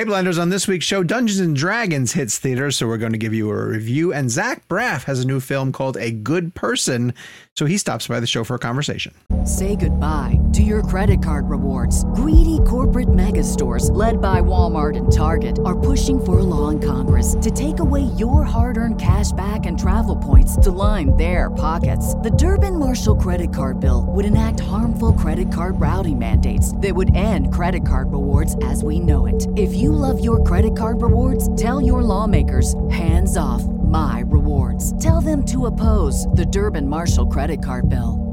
Hey, Blenders, on this week's show, Dungeons and Dragons hits theaters, so we're going to give you a review. And Zach Braff has a new film called A Good Person, so he stops by the show for a conversation. Say goodbye to your credit card rewards. Greedy corporate mega stores, led by Walmart and Target, are pushing for a law in Congress to take away your hard earned cash back and travel points to line their pockets. The Durbin Marshall credit card bill would enact harmful credit card routing mandates that would end credit card rewards as we know it. If you love your credit card rewards, tell your lawmakers hands off my rewards. Tell them to oppose the Durbin Marshall credit card bill.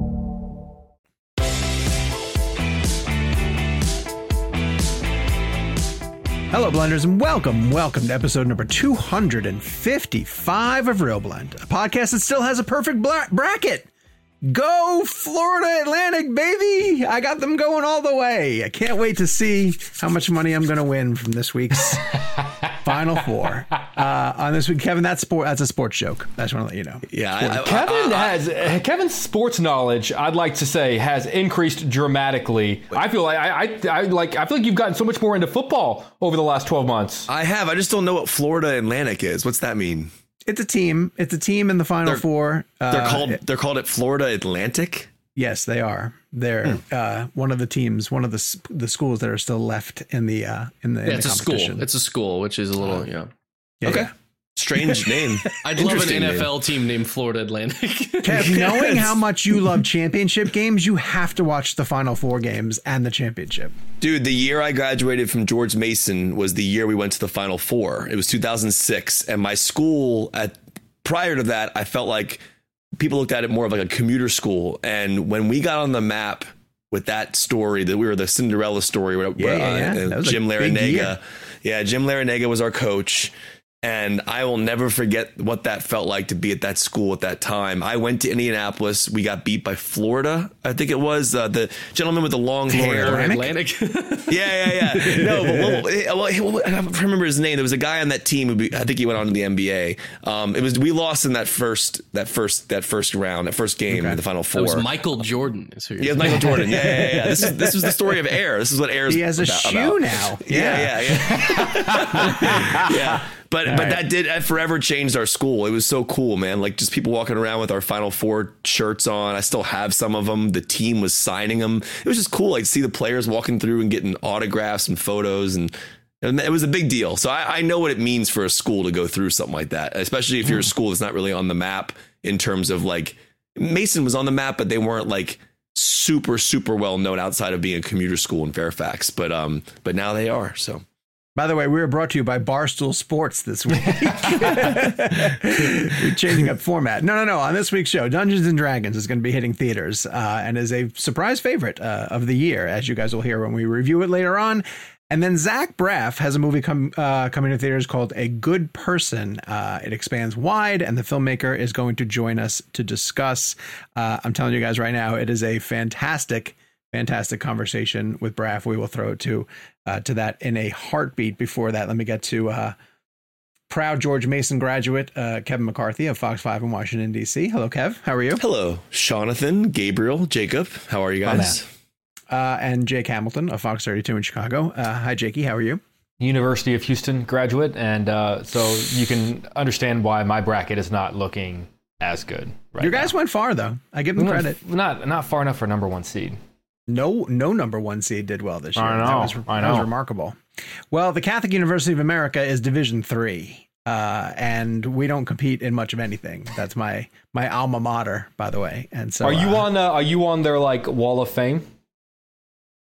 Hello, Blenders, and welcome, welcome to episode number 255 of ReelBlend, a podcast that still has a perfect bracket. Go Florida Atlantic, baby! I got them going all the way. I can't wait to see how much money I'm going to win from this week's Final Four. Uh, on this week, Kevin, that's sport. That's a sports joke. I just want to let you know. Yeah, I, I, Kevin has Kevin's sports knowledge. I'd like to say has increased dramatically. I feel like I, I, I like I feel like you've gotten so much more into football over the last twelve months. I have. I just don't know what Florida Atlantic is. What's that mean? It's a team. It's a team in the Final They're- Four. They're Uh, called they're called it Florida Atlantic. Yes, they are. They're uh, one of the teams, one of the the schools that are still left in the uh, in the, in Yeah, the it's a school. It's a school, which is a little, yeah. Yeah, okay. yeah. Strange name. I'd love an Interesting name. NFL team named Florida Atlantic. Kev, knowing how much you love championship games, you have to watch the Final Four games and the championship. Dude, the year I graduated from George Mason was the year we went to the Final Four. It was 2006, and my school at prior to that, I felt like people looked at it more of like a commuter school. And when we got on the map with that story, that we were the Cinderella story, where, Yeah, yeah, yeah. uh, That Jim big Larranaga, year. yeah, Jim Larranaga was our coach. And I will never forget what that felt like to be at that school at that time. I went to Indianapolis. We got beat by Florida. I think it was uh, the gentleman with the long hair. Atlantic? Atlantic. Yeah, yeah, yeah. No, but well, well, well, I don't remember his name. There was a guy on that team who be, I think he went on to the NBA. Um, it was we lost in that first that first that first round, that first game in the final That four. was Michael Jordan. Is who yeah, Michael Jordan. Yeah, yeah, yeah. This is this was the story of Air. This is what Air is. He has a about, shoe about. now. Yeah, yeah, yeah. yeah. But but right. that did that forever changed our school. It was so cool, man. Like just people walking around with our Final Four shirts on. I still have some of them. The team was signing them. It was just cool. Like see the players walking through and getting autographs and photos and. and It was a big deal. So I, I know what it means for a school to go through something like that, especially if you're a school that's not really on the map in terms of like Mason was on the map, but they weren't like super, super well known outside of being a commuter school in Fairfax. But um, but now they are. So By the way, we were brought to you by Barstool Sports this week. We're changing up format. No, no, no. On this week's show, Dungeons and Dragons is going to be hitting theaters uh, and is a surprise favorite uh, of the year, as you guys will hear when we review it later on. And then Zach Braff has a movie come uh, coming to theaters called A Good Person. Uh, it expands wide, and the filmmaker is going to join us to discuss. Uh, I'm telling you guys right now, it is a fantastic fantastic conversation with Braff. We will throw it to uh, to that in a heartbeat. Before that, let me get to uh, proud George Mason graduate uh, Kevin McCarthy of Fox Five in Washington D.C. Hello, Kev. How are you? hello, Jonathan, Gabriel, Jacob. How are you guys? Uh, and Jake Hamilton of Fox 32 in Chicago. Uh, hi, Jakey. How are you? University of Houston graduate, and uh, so you can understand why my bracket is not looking as good. Right Your guys went far though. I give them now. credit. not not far enough for number one seed. No, no number one seed did well this year. I That know, was, I that was know. remarkable. Well, the Catholic University of America is Division Three, uh, and we don't compete in much of anything. That's my my alma mater, by the way. And so, are you uh, on? Uh, are you on their like wall of fame?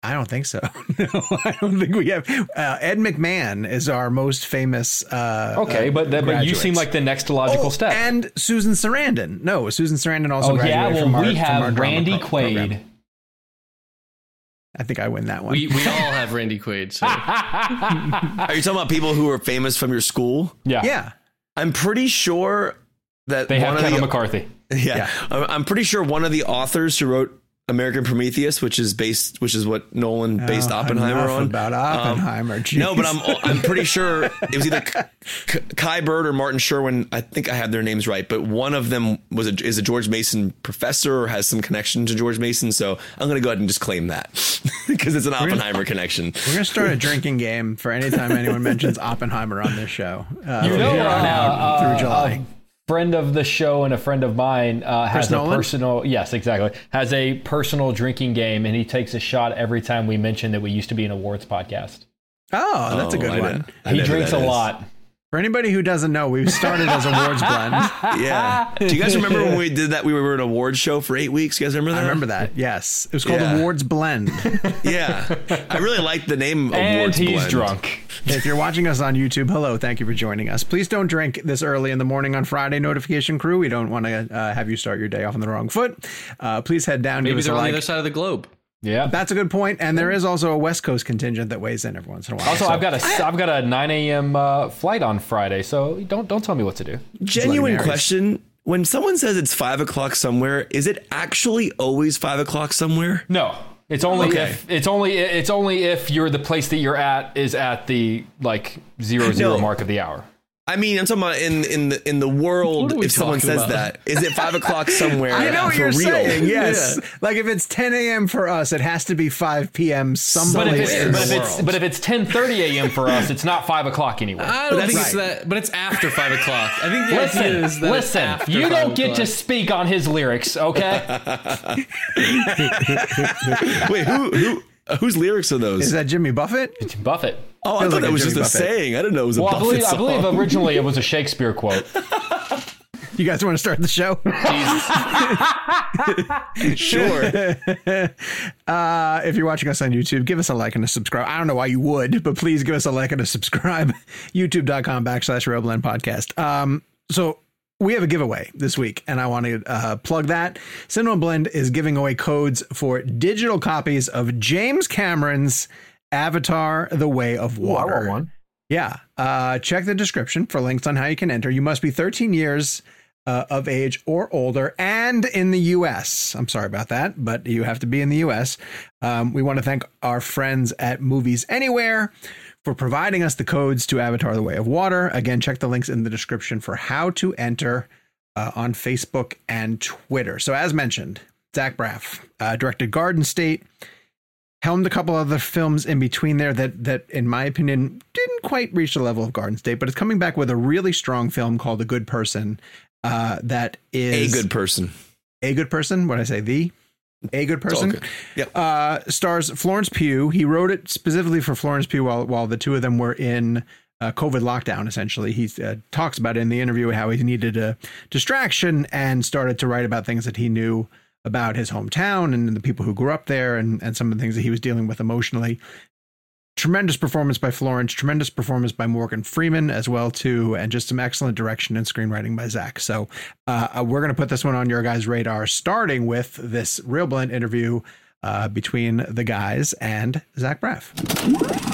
I don't think so. no, I don't think we have. Uh, Ed McMahon is our most famous. Uh, Okay, uh, but that, but you seem like the next logical Oh, step. And Susan Sarandon. No, Susan Sarandon also oh graduated yeah, well from our, we from our have Randy Quaid. program. I think I win that one. We, we all have Randy Quaid. So. Are you talking about people who are famous from your school? Yeah, yeah. I'm pretty sure that They have one Kevin the, McCarthy. Yeah, Yeah. I'm I'm pretty sure one of the authors who wrote American Prometheus, which is based, which is what Nolan based Oh, Oppenheimer on. about Oppenheimer. Um, no, but I'm I'm pretty sure it was either K- K- Kai Bird or Martin Sherwin. I think I have their names right, but one of them was a, is a George Mason professor or has some connection to George Mason. So I'm going to go ahead and just claim that because it's an Oppenheimer connection. We're gonna start a drinking game for any time anyone mentions Oppenheimer on this show. Uh, You know, uh, out uh, through July. Friend of the show and a friend of mine uh, has Chris a Nolan? personal yes exactly has a personal drinking game and he takes a shot every time we mention that we used to be an awards podcast oh, that's a Oh, good I know- one. I know he drinks a that is. lot For anybody who doesn't know, we started as Awards Blend. Yeah. Do you guys remember when we did that? We were an awards show for eight weeks. You guys remember that? I remember that. Yes, it was called Yeah. Awards Blend. Yeah. I really like the name and Awards he's Blend. drunk if you're watching us on YouTube, hello, thank you for joining us. Please don't drink this early in the morning on Friday. Notification crew, we don't want to uh, have you start your day off on the wrong foot. Uh, please head down, give Maybe us a they're on the other side of the globe. Yeah That's a good point, and there is also a West Coast contingent that weighs in every once in a while. also So- i've got a have got a 9 a.m uh, flight on friday so don't don't tell me what to do Genuine question. When someone says it's five o'clock somewhere, is it actually always five o'clock somewhere? no it's only Okay. if it's only it's only if you're the place that you're at is at the like zero zero No. mark of the hour I mean, I'm talking about in in the in the world. What are we If someone says about? that, is it five o'clock somewhere? I know what for you're real? saying. Yes, Yeah. like if it's 10 a.m. for us, it has to be 5 p.m. But someplace if, in it's, the but, if it's, world. but if it's 10:30 a.m. for us, it's not five o'clock anywhere. I don't that's think it's that, but it's after five o'clock. I think the Listen, idea is that it's listen. after You five don't get to speak on his lyrics, okay? Wait, who who whose lyrics are those? is that Jimmy Buffett? Jimmy Buffett. Oh, I thought like that was Jimmy just a Buffett. saying. I didn't know it was a Well, I Buffett believe, I believe originally it was a Shakespeare quote. You guys want to start the show? sure. Uh, if you're watching us on YouTube, give us a like and a subscribe. I don't know why you would, but please give us a like and a subscribe. YouTube.com backslash ReelBlend Podcast. Um, so we have a giveaway this week, and I want to uh, plug that. Cinema Blend is giving away codes for digital copies of James Cameron's Avatar: The Way of Water. Yeah. Uh, check the description for links on how you can enter. You must be 13 years uh, of age or older and in the U.S. I'm sorry about that, but you have to be in the U.S. Um, we want to thank our friends at Movies Anywhere for providing us the codes to Avatar The Way of Water. Again, check the links in the description for how to enter uh, on Facebook and Twitter. So, as mentioned, Zach Braff uh, directed Garden State helmed a couple other films in between there that that in my opinion didn't quite reach the level of Garden State, but it's coming back with a really strong film called A Good Person. Uh, that A good person. a good person. What did I say? The a good person. good. Yep. Uh, stars Florence Pugh. He wrote it specifically for Florence Pugh while while the two of them were in uh, COVID lockdown. Essentially, he uh, talks about it in the interview how he needed a distraction and started to write about things that he knew about his hometown and the people who grew up there and and some of the things that he was dealing with emotionally. Tremendous performance by Florence, tremendous performance by Morgan Freeman as well too, and just some excellent direction and screenwriting by Zach. So uh, uh, we're going to put this one on your guys' radar, starting with this ReelBlend interview uh, between the guys and Zach Braff.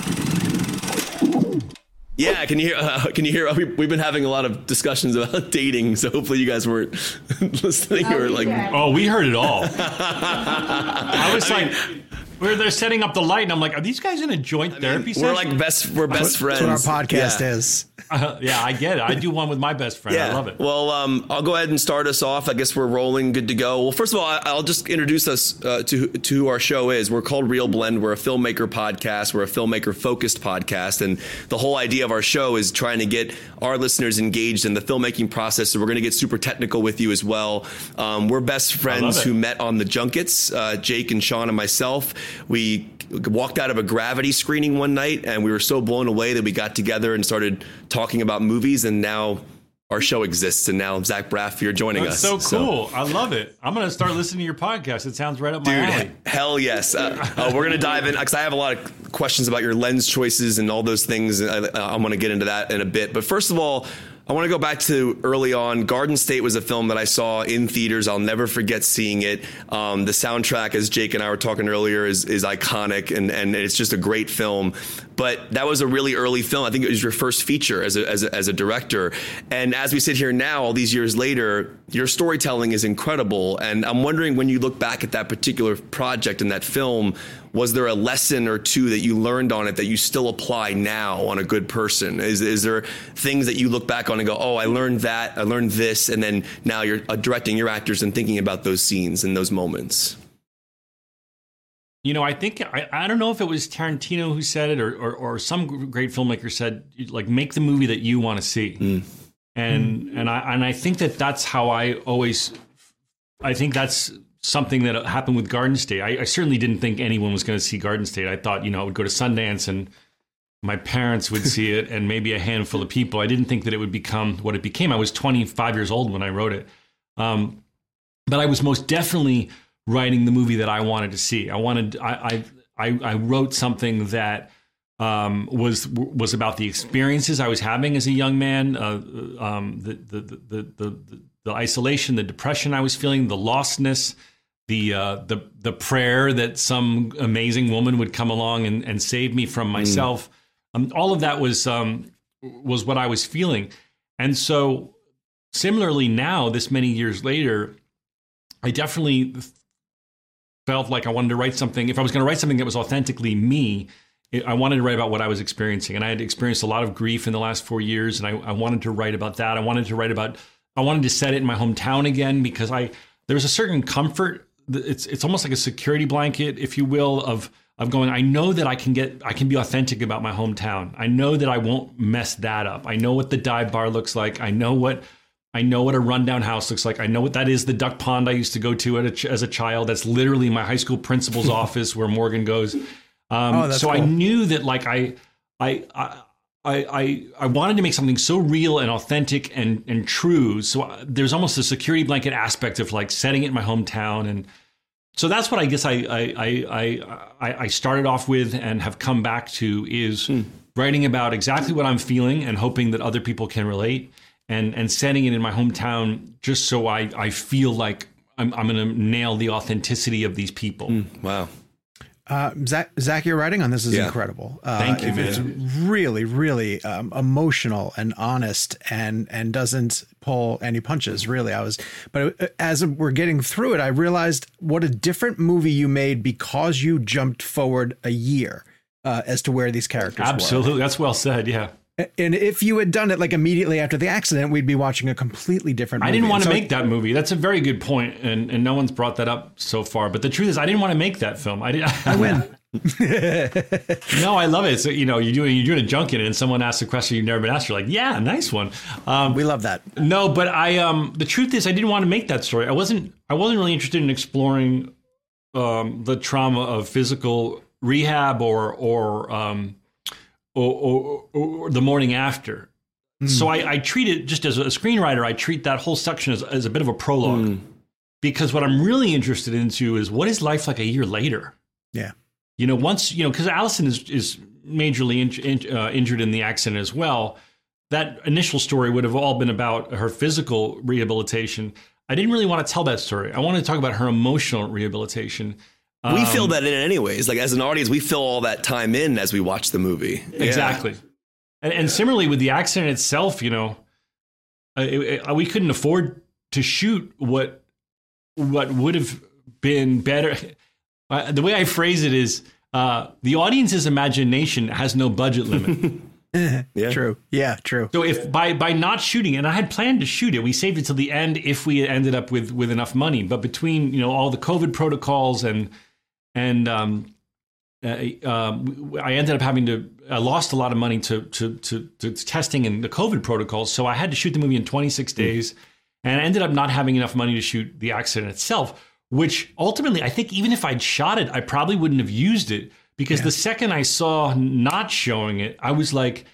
Yeah, can you hear? Uh, can you hear? We, we've been having a lot of discussions about dating, so hopefully you guys weren't listening or like. Oh, we heard it all. I was like, we are setting up the light, and I'm like, are these guys in a joint therapy session? We're like best. We're best friends. That's what our podcast Yeah. is. Uh, yeah, I get it. I do one with my best friend. I love it. Well, um, I'll go ahead and start us off. I guess we're rolling, good to go. Well, first of all, I- I'll just introduce us uh, to to who our show is. We're called ReelBlend. We're a filmmaker podcast. We're a filmmaker focused podcast, and the whole idea of our show is trying to get our listeners engaged in the filmmaking process. So we're going to get super technical with you as well. Um, we're best friends who met on the junkets. Uh, Jake and Sean and myself. We walked out of a gravity screening one night and we were so blown away that we got together and started talking about movies and now our show exists and now Zach Braff you're joining That's us so cool. I love it. I'm going to start listening to your podcast. It sounds right up my Dude, alley. hell yes. Uh, uh, we're gonna dive in because I have a lot of questions about your lens choices and all those things. I, I'm gonna get into that in a bit. But first of all, I want to go back to early on. Garden State was a film that I saw in theaters. I'll never forget seeing it. Um, the soundtrack, as Jake and I were talking earlier, is, is iconic and, and it's just a great film. But that was a really early film. I think it was your first feature as a, as a, as a director. And as we sit here now, all these years later, your storytelling is incredible. And I'm wondering when you look back at that particular project and that film, was there a lesson or two that you learned on it that you still apply now on a good person? Is, is there things that you look back on and go, oh, I learned that, I learned this, and then now you're uh, directing your actors and thinking about those scenes and those moments? You know, I think I, I don't know if it was Tarantino who said it or, or, or some great filmmaker said like make the movie that you want to see, mm. and mm. and I and I think that that's how I always I think that's something that happened with Garden State. I, I certainly didn't think anyone was going to see Garden State. I thought, you know, I would go to Sundance and my parents would see it and maybe a handful of people. I didn't think that it would become what it became. I was 25 years old when I wrote it. Um, but I was most definitely writing the movie that I wanted to see. I wanted, I, I, I wrote something that um, was was about the experiences I was having as a young man, uh, um, the, the, the, the, the isolation, the depression I was feeling, the lostness, the uh, the the prayer that some amazing woman would come along and, and save me from mm. myself. Mm. Um, all of that was um, was what I was feeling, and so similarly now, this many years later, I definitely felt like I wanted to write something. If I was going to write something that was authentically me, I wanted to write about what I was experiencing, and I had experienced a lot of grief in the last four years, and I, I wanted to write about that. I wanted to write about. I wanted to set it in my hometown again because I there was a certain comfort it's it's almost like a security blanket, if you will, of of going. I know that I can get I can be authentic about my hometown. I know that I won't mess that up. I know what the dive bar looks like. I know what I know what a rundown house looks like. I know what that is. The duck pond I used to go to a, as a child. That's literally my high school principal's office where Morgan goes. Um, oh, so cool. I knew that like I I, I I, I, I wanted to make something so real and authentic and, and true. So uh, there's almost a security blanket aspect of like setting it in my hometown. And so that's what I guess I, I, I, I, I started off with and have come back to is hmm. writing about exactly what I'm feeling and hoping that other people can relate and, and setting it in my hometown just so I, I feel like I'm, I'm going to nail the authenticity of these people. Mm, wow. Uh, Zach, Zach, your writing on this is yeah. incredible. Uh, Thank you, man. It's really, really um, emotional and honest, and and doesn't pull any punches. Really, I was, but uh, as we're getting through it, I realized what a different movie you made because you jumped forward a year uh, as to where these characters. Absolutely, were. that's well said. Yeah. And if you had done it like immediately after the accident, we'd be watching a completely different movie. I didn't want to so make that movie. That's a very good point, and, and no one's brought that up so far. But the truth is, I didn't want to make that film. I did. I win. no, I love it. So you know, you're doing you're doing a junket, and someone asks a question you've never been asked. You're like, yeah, nice one. Um, we love that. No, but I um, the truth is, I didn't want to make that story. I wasn't I wasn't really interested in exploring um, the trauma of physical rehab or or um, or, or, or the morning after. Mm. So I, I, treat it just as a screenwriter. I treat that whole section as, as a bit of a prologue, mm. because what I'm really interested into is what is life like a year later. Yeah, you know, once you know, because Allison is is majorly in, in, uh, injured in the accident as well. That initial story would have all been about her physical rehabilitation. I didn't really want to tell that story. I wanted to talk about her emotional rehabilitation we um, fill that in anyways. Like as an audience, we fill all that time in as we watch the movie. Exactly. Yeah. And, and similarly with the accident itself, you know, uh, it, it, we couldn't afford to shoot what what would have been better. Uh, the way I phrase it is, uh, the audience's imagination has no budget limit. yeah. True. Yeah, true. So if by by not shooting it, and I had planned to shoot it, we saved it till the end if we ended up with with enough money. But between you know all the COVID protocols and and um, uh, uh, I ended up having to. I lost a lot of money to, to to, to testing and the COVID protocols, so I had to shoot the movie in 26 hmm. days, mm. and I ended up not having enough money to shoot the accident itself. Which ultimately, I think even if I'd shot it, I probably wouldn't have used it because yeah. the second I saw not showing it, I was like,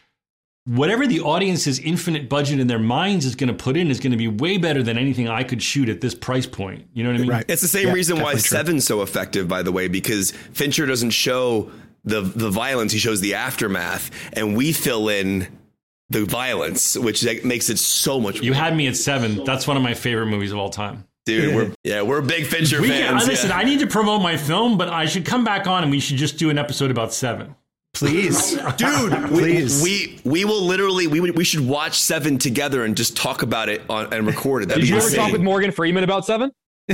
whatever the audience's infinite budget in their minds is going to put in is going to be way better than anything I could shoot at this price point. You know what I mean? Right. It's the same yeah, reason why Seven's so effective, by the way, because Fincher doesn't show the the violence; he shows the aftermath, and we fill in the violence, which makes it so much. You had me at seven. That's one of my favorite movies of all time. dude. We're yeah, we're big Fincher We can, fans. I- listen, yeah. I need to promote my film, but I should come back on and we should just do an episode about seven. Please. dude Please. we, we we will literally we we should watch seven together and just talk about it on and record it That'd Did be you ever insane. talk with Morgan Freeman about Seven?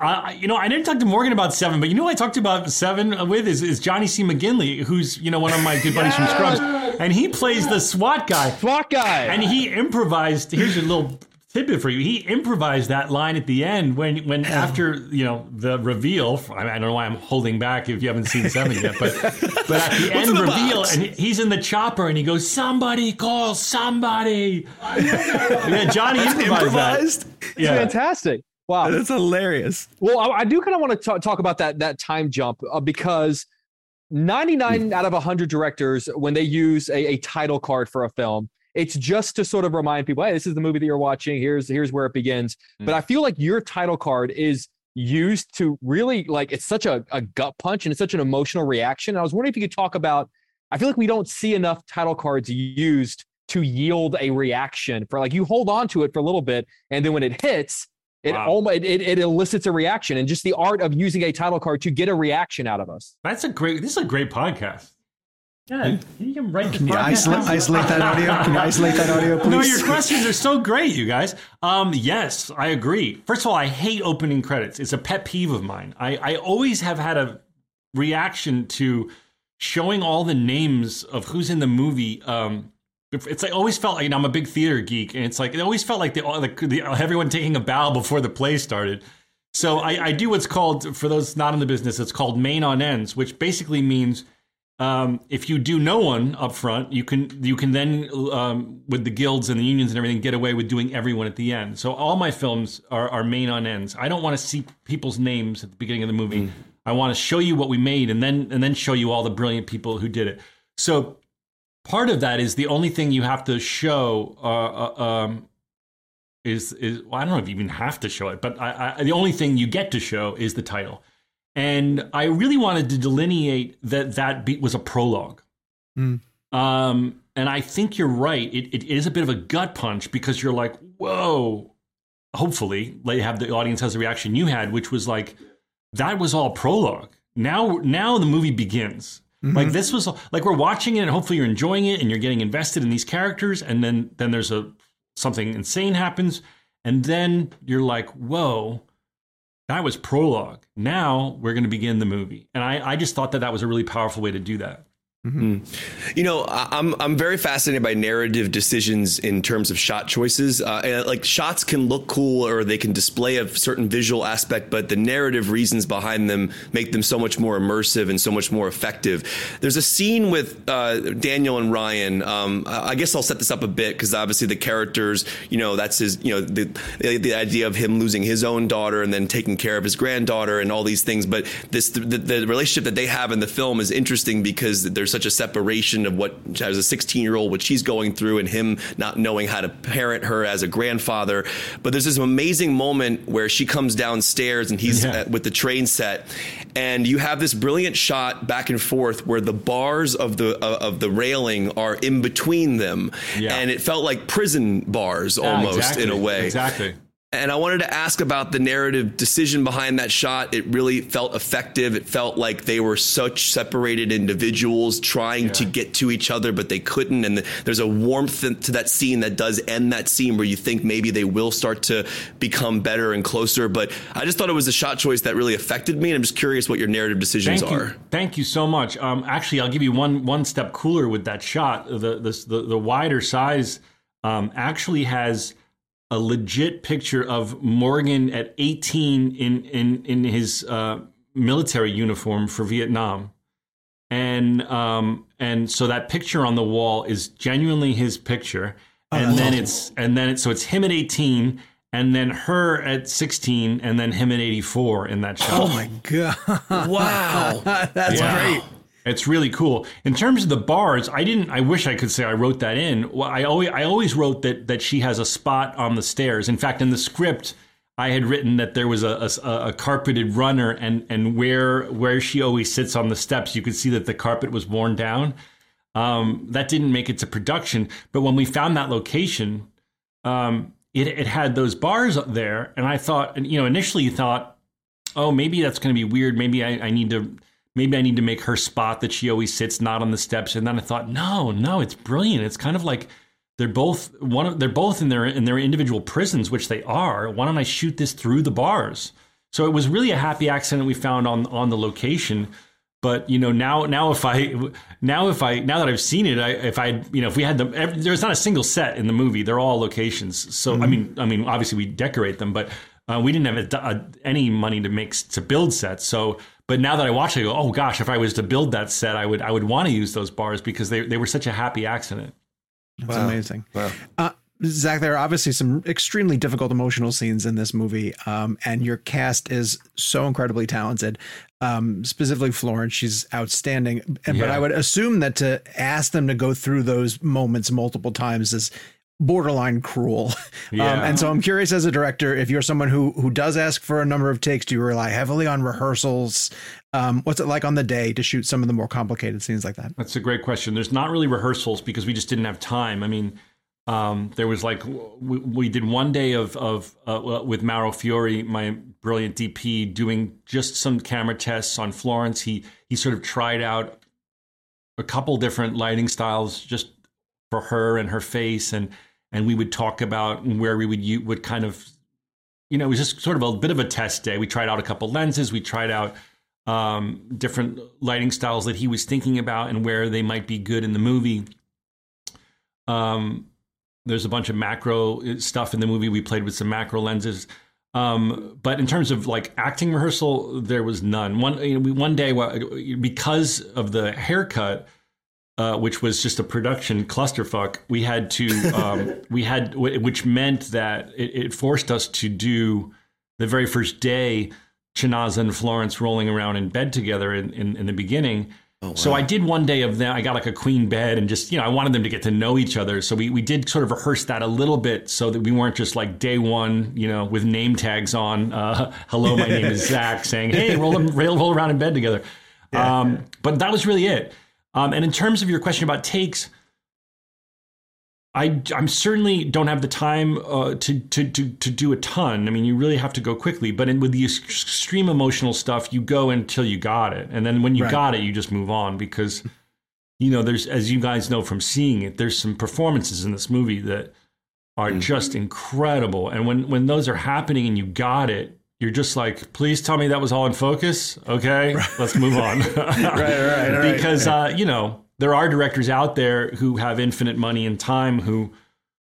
I, you know, I didn't talk to Morgan about Seven, but you know who I talked about Seven with is, is Johnny C. McGinley, who's you know one of my good buddies from Scrubs, and he plays the SWAT guy, SWAT guy. and he improvised. Here's a little tidbit for you. He improvised that line at the end when when after you know the reveal. I, mean, I don't know why I'm holding back if you haven't seen Seven yet, but but at the end the reveal, box? and he's in the chopper, and he goes, "Somebody call somebody." yeah, Johnny improvised, improvised that. Yeah. Fantastic. Wow. That's hilarious. Well, I, I do kind of want to talk about that that time jump uh, because 99 out of 100 directors, when they use a, a title card for a film, it's just to sort of remind people, hey, this is the movie that you're watching. Here's here's where it begins. But hmm. I feel like your title card is used to really like it's such a, a gut punch and it's such an emotional reaction. And I was wondering if you could talk about. I feel like we don't see enough title cards used to yield a reaction for like you hold on to it for a little bit and then when it hits it Wow. almost it, it elicits a reaction and just the art of using a title card to get a reaction out of us That's a great. This is a great podcast. Yeah, you can write Can you isolate, isolate that audio? Can you isolate that audio, please? No, your questions are so great, you guys. Um, yes, I agree. First of all, I hate opening credits. It's a pet peeve of mine. I, I always have had a reaction to showing all the names of who's in the movie. Um, it's like always felt like you know, I'm a big theater geek, and it's like it always felt like the, the, the everyone taking a bow before the play started. So I, I do what's called for those not in the business. It's called main on ends, which basically means um, if you do no one up front, you can you can then um, with the guilds and the unions and everything get away with doing everyone at the end. So all my films are, are main on ends. I don't want to see people's names at the beginning of the movie. I want to show you what we made and then and then show you all the brilliant people who did it. So part of that is the only thing you have to show uh, uh, um, is is well, I don't know if you even have to show it, but I, I, the only thing you get to show is the title. And I really wanted to delineate that that beat was a prologue. Mm. Um, and I think you're right. It, it is a bit of a gut punch because you're like, whoa. Hopefully, they have the audience has the reaction you had, which was like, that was all prologue. Now, now the movie begins. Like this was like we're watching it, and hopefully you're enjoying it, and you're getting invested in these characters, and then then there's a something insane happens, and then you're like, whoa, that was prologue. Now we're going to begin the movie, and I I just thought that that was a really powerful way to do that. You know, I'm I'm very fascinated by narrative decisions in terms of shot choices. Uh, like shots can look cool or they can display a certain visual aspect, but the narrative reasons behind them make them so much more immersive and so much more effective. There's a scene with uh, Daniel and Ryan. Um, I guess I'll set this up a bit because obviously the characters, you know, that's his, you know, the the idea of him losing his own daughter and then taking care of his granddaughter and all these things. But this the, the relationship that they have in the film is interesting because there's such a separation of what as a 16 year old what she's going through and him not knowing how to parent her as a grandfather. But there's this amazing moment where she comes downstairs and he's Yeah. with the train set, and you have this brilliant shot back and forth where the bars of the uh, of the railing are in between them, Yeah. and it felt like prison bars almost exactly, in a way. Exactly. And I wanted to ask about the narrative decision behind that shot. It really felt effective. It felt like they were such separated individuals trying to get to each other, but they couldn't. And there's a warmth to that scene that does end that scene where you think maybe they will start to become better and closer. But I just thought it was a shot choice that really affected me. And I'm just curious what your narrative decisions Thank are. you, thank you so much. Um, actually, I'll give you one one step cooler with that shot. The the the, the wider size um, actually has a legit picture of Morgan at 18 in in in his uh, military uniform for Vietnam, and um, and so that picture on the wall is genuinely his picture, and then it's and then it's so it's him at 18. And then her at 16, and then him at 84 in that shot. Oh my god, Wow. that's great. It's really cool. In terms of the bars, I didn't. I wish I could say I wrote that in. Well, I always, I always wrote that that she has a spot on the stairs. In fact, in the script, I had written that there was a, a, a carpeted runner, and and where where she always sits on the steps, you could see that the carpet was worn down. Um, that didn't make it to production, but when we found that location, um, it, it had those bars up there, and I thought, you know, initially you thought, oh, maybe that's going to be weird. Maybe I, I need to maybe I need to make her spot that she always sits not on the steps. And then I thought, no, no, it's brilliant. It's kind of like they're both one of they're both in their in their individual prisons, which they are. Why don't I shoot this through the bars? So it was really a happy accident we found on on the location. But you know now now if I now if I now that I've seen it, I, if I you know if we had them, there's not a single set in the movie. They're all locations. So mm-hmm. I mean I mean obviously we decorate them, but uh, we didn't have a, a, any money to make to build sets. So but now that I watch it, I go, oh gosh, if I was to build that set, I would I would want to use those bars because they they were such a happy accident. That's wow. amazing. Wow. Uh, Zach, there are obviously some extremely difficult emotional scenes in this movie, um, and your cast is so incredibly talented. Um, specifically, Florence, she's outstanding. And, yeah. But I would assume that to ask them to go through those moments multiple times is borderline cruel. Yeah. Um, and so I'm curious as a director, if you're someone who who does ask for a number of takes, do you rely heavily on rehearsals? Um, what's it like on the day to shoot some of the more complicated scenes like that? That's a great question. There's not really rehearsals because we just didn't have time. I mean, um, there was like we, we, did one day of of uh, with Mauro Fiore, my brilliant DP, doing just some camera tests on Florence. He he sort of tried out a couple different lighting styles just for her and her face and and we would talk about where we would you would kind of you know it was just sort of a bit of a test day. We tried out a couple lenses. We tried out um, different lighting styles that he was thinking about and where they might be good in the movie. Um, there's a bunch of macro uh, stuff in the movie. We played with some macro lenses. Um, but in terms of like acting rehearsal there was none. One you know, one day because of the haircut uh, which was just a production clusterfuck. We had to, um, we had, which meant that it, it, forced us to do the very first day, Chinaza and Florence rolling around in bed together in, in, in the beginning. Oh, wow. So I did one day of them. I got like a queen bed and just, you know, I wanted them to get to know each other. So we, we did sort of rehearse that a little bit so that we weren't just like day one, you know, with name tags on, uh, hello, my name is Zach saying, hey, roll, roll, roll around in bed together. Yeah. Um, but that was really it. Um, and in terms of your question about takes, I I'm certainly don't have the time uh, to, to to to do a ton. I mean, you really have to go quickly. But in, with the extreme emotional stuff, you go until you got it, and then when you right. got it, you just move on because you know there's as you guys know from seeing it, there's some performances in this movie that are mm-hmm. just incredible. And when when those are happening and you got it, you're just like, please tell me that was all in focus. Okay, right. let's move on. right, right, right. Because uh, you know there are directors out there who have infinite money and time who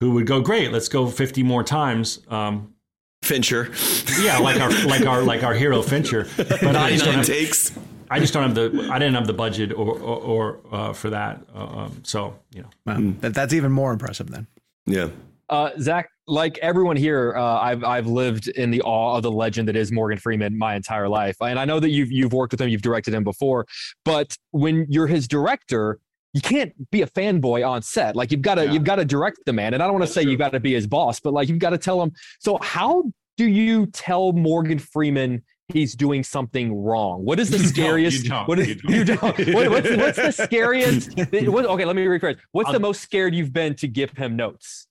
who would go, great, let's go 50 more times. Um, Fincher. Yeah, like our like our like our hero Fincher. But I just don't have, takes. I just don't have the I didn't have the budget or or, or uh, for that. Uh, um, so you know, well, mm. that's even more impressive then. Yeah. Uh, Zach, like everyone here, uh, I've I've lived in the awe of the legend that is Morgan Freeman my entire life, and I know that you've you've worked with him, you've directed him before, but when you're his director, you can't be a fanboy on set. Like you've got to yeah. you've got to direct the man, and I don't want to say true. you've got to be his boss, but like you've got to tell him. So how do you tell Morgan Freeman he's doing something wrong? What is the scariest? What is, you don't. You don't. What, what's, what's the scariest? what, okay, let me rephrase. What's I'll, the most scared you've been to give him notes?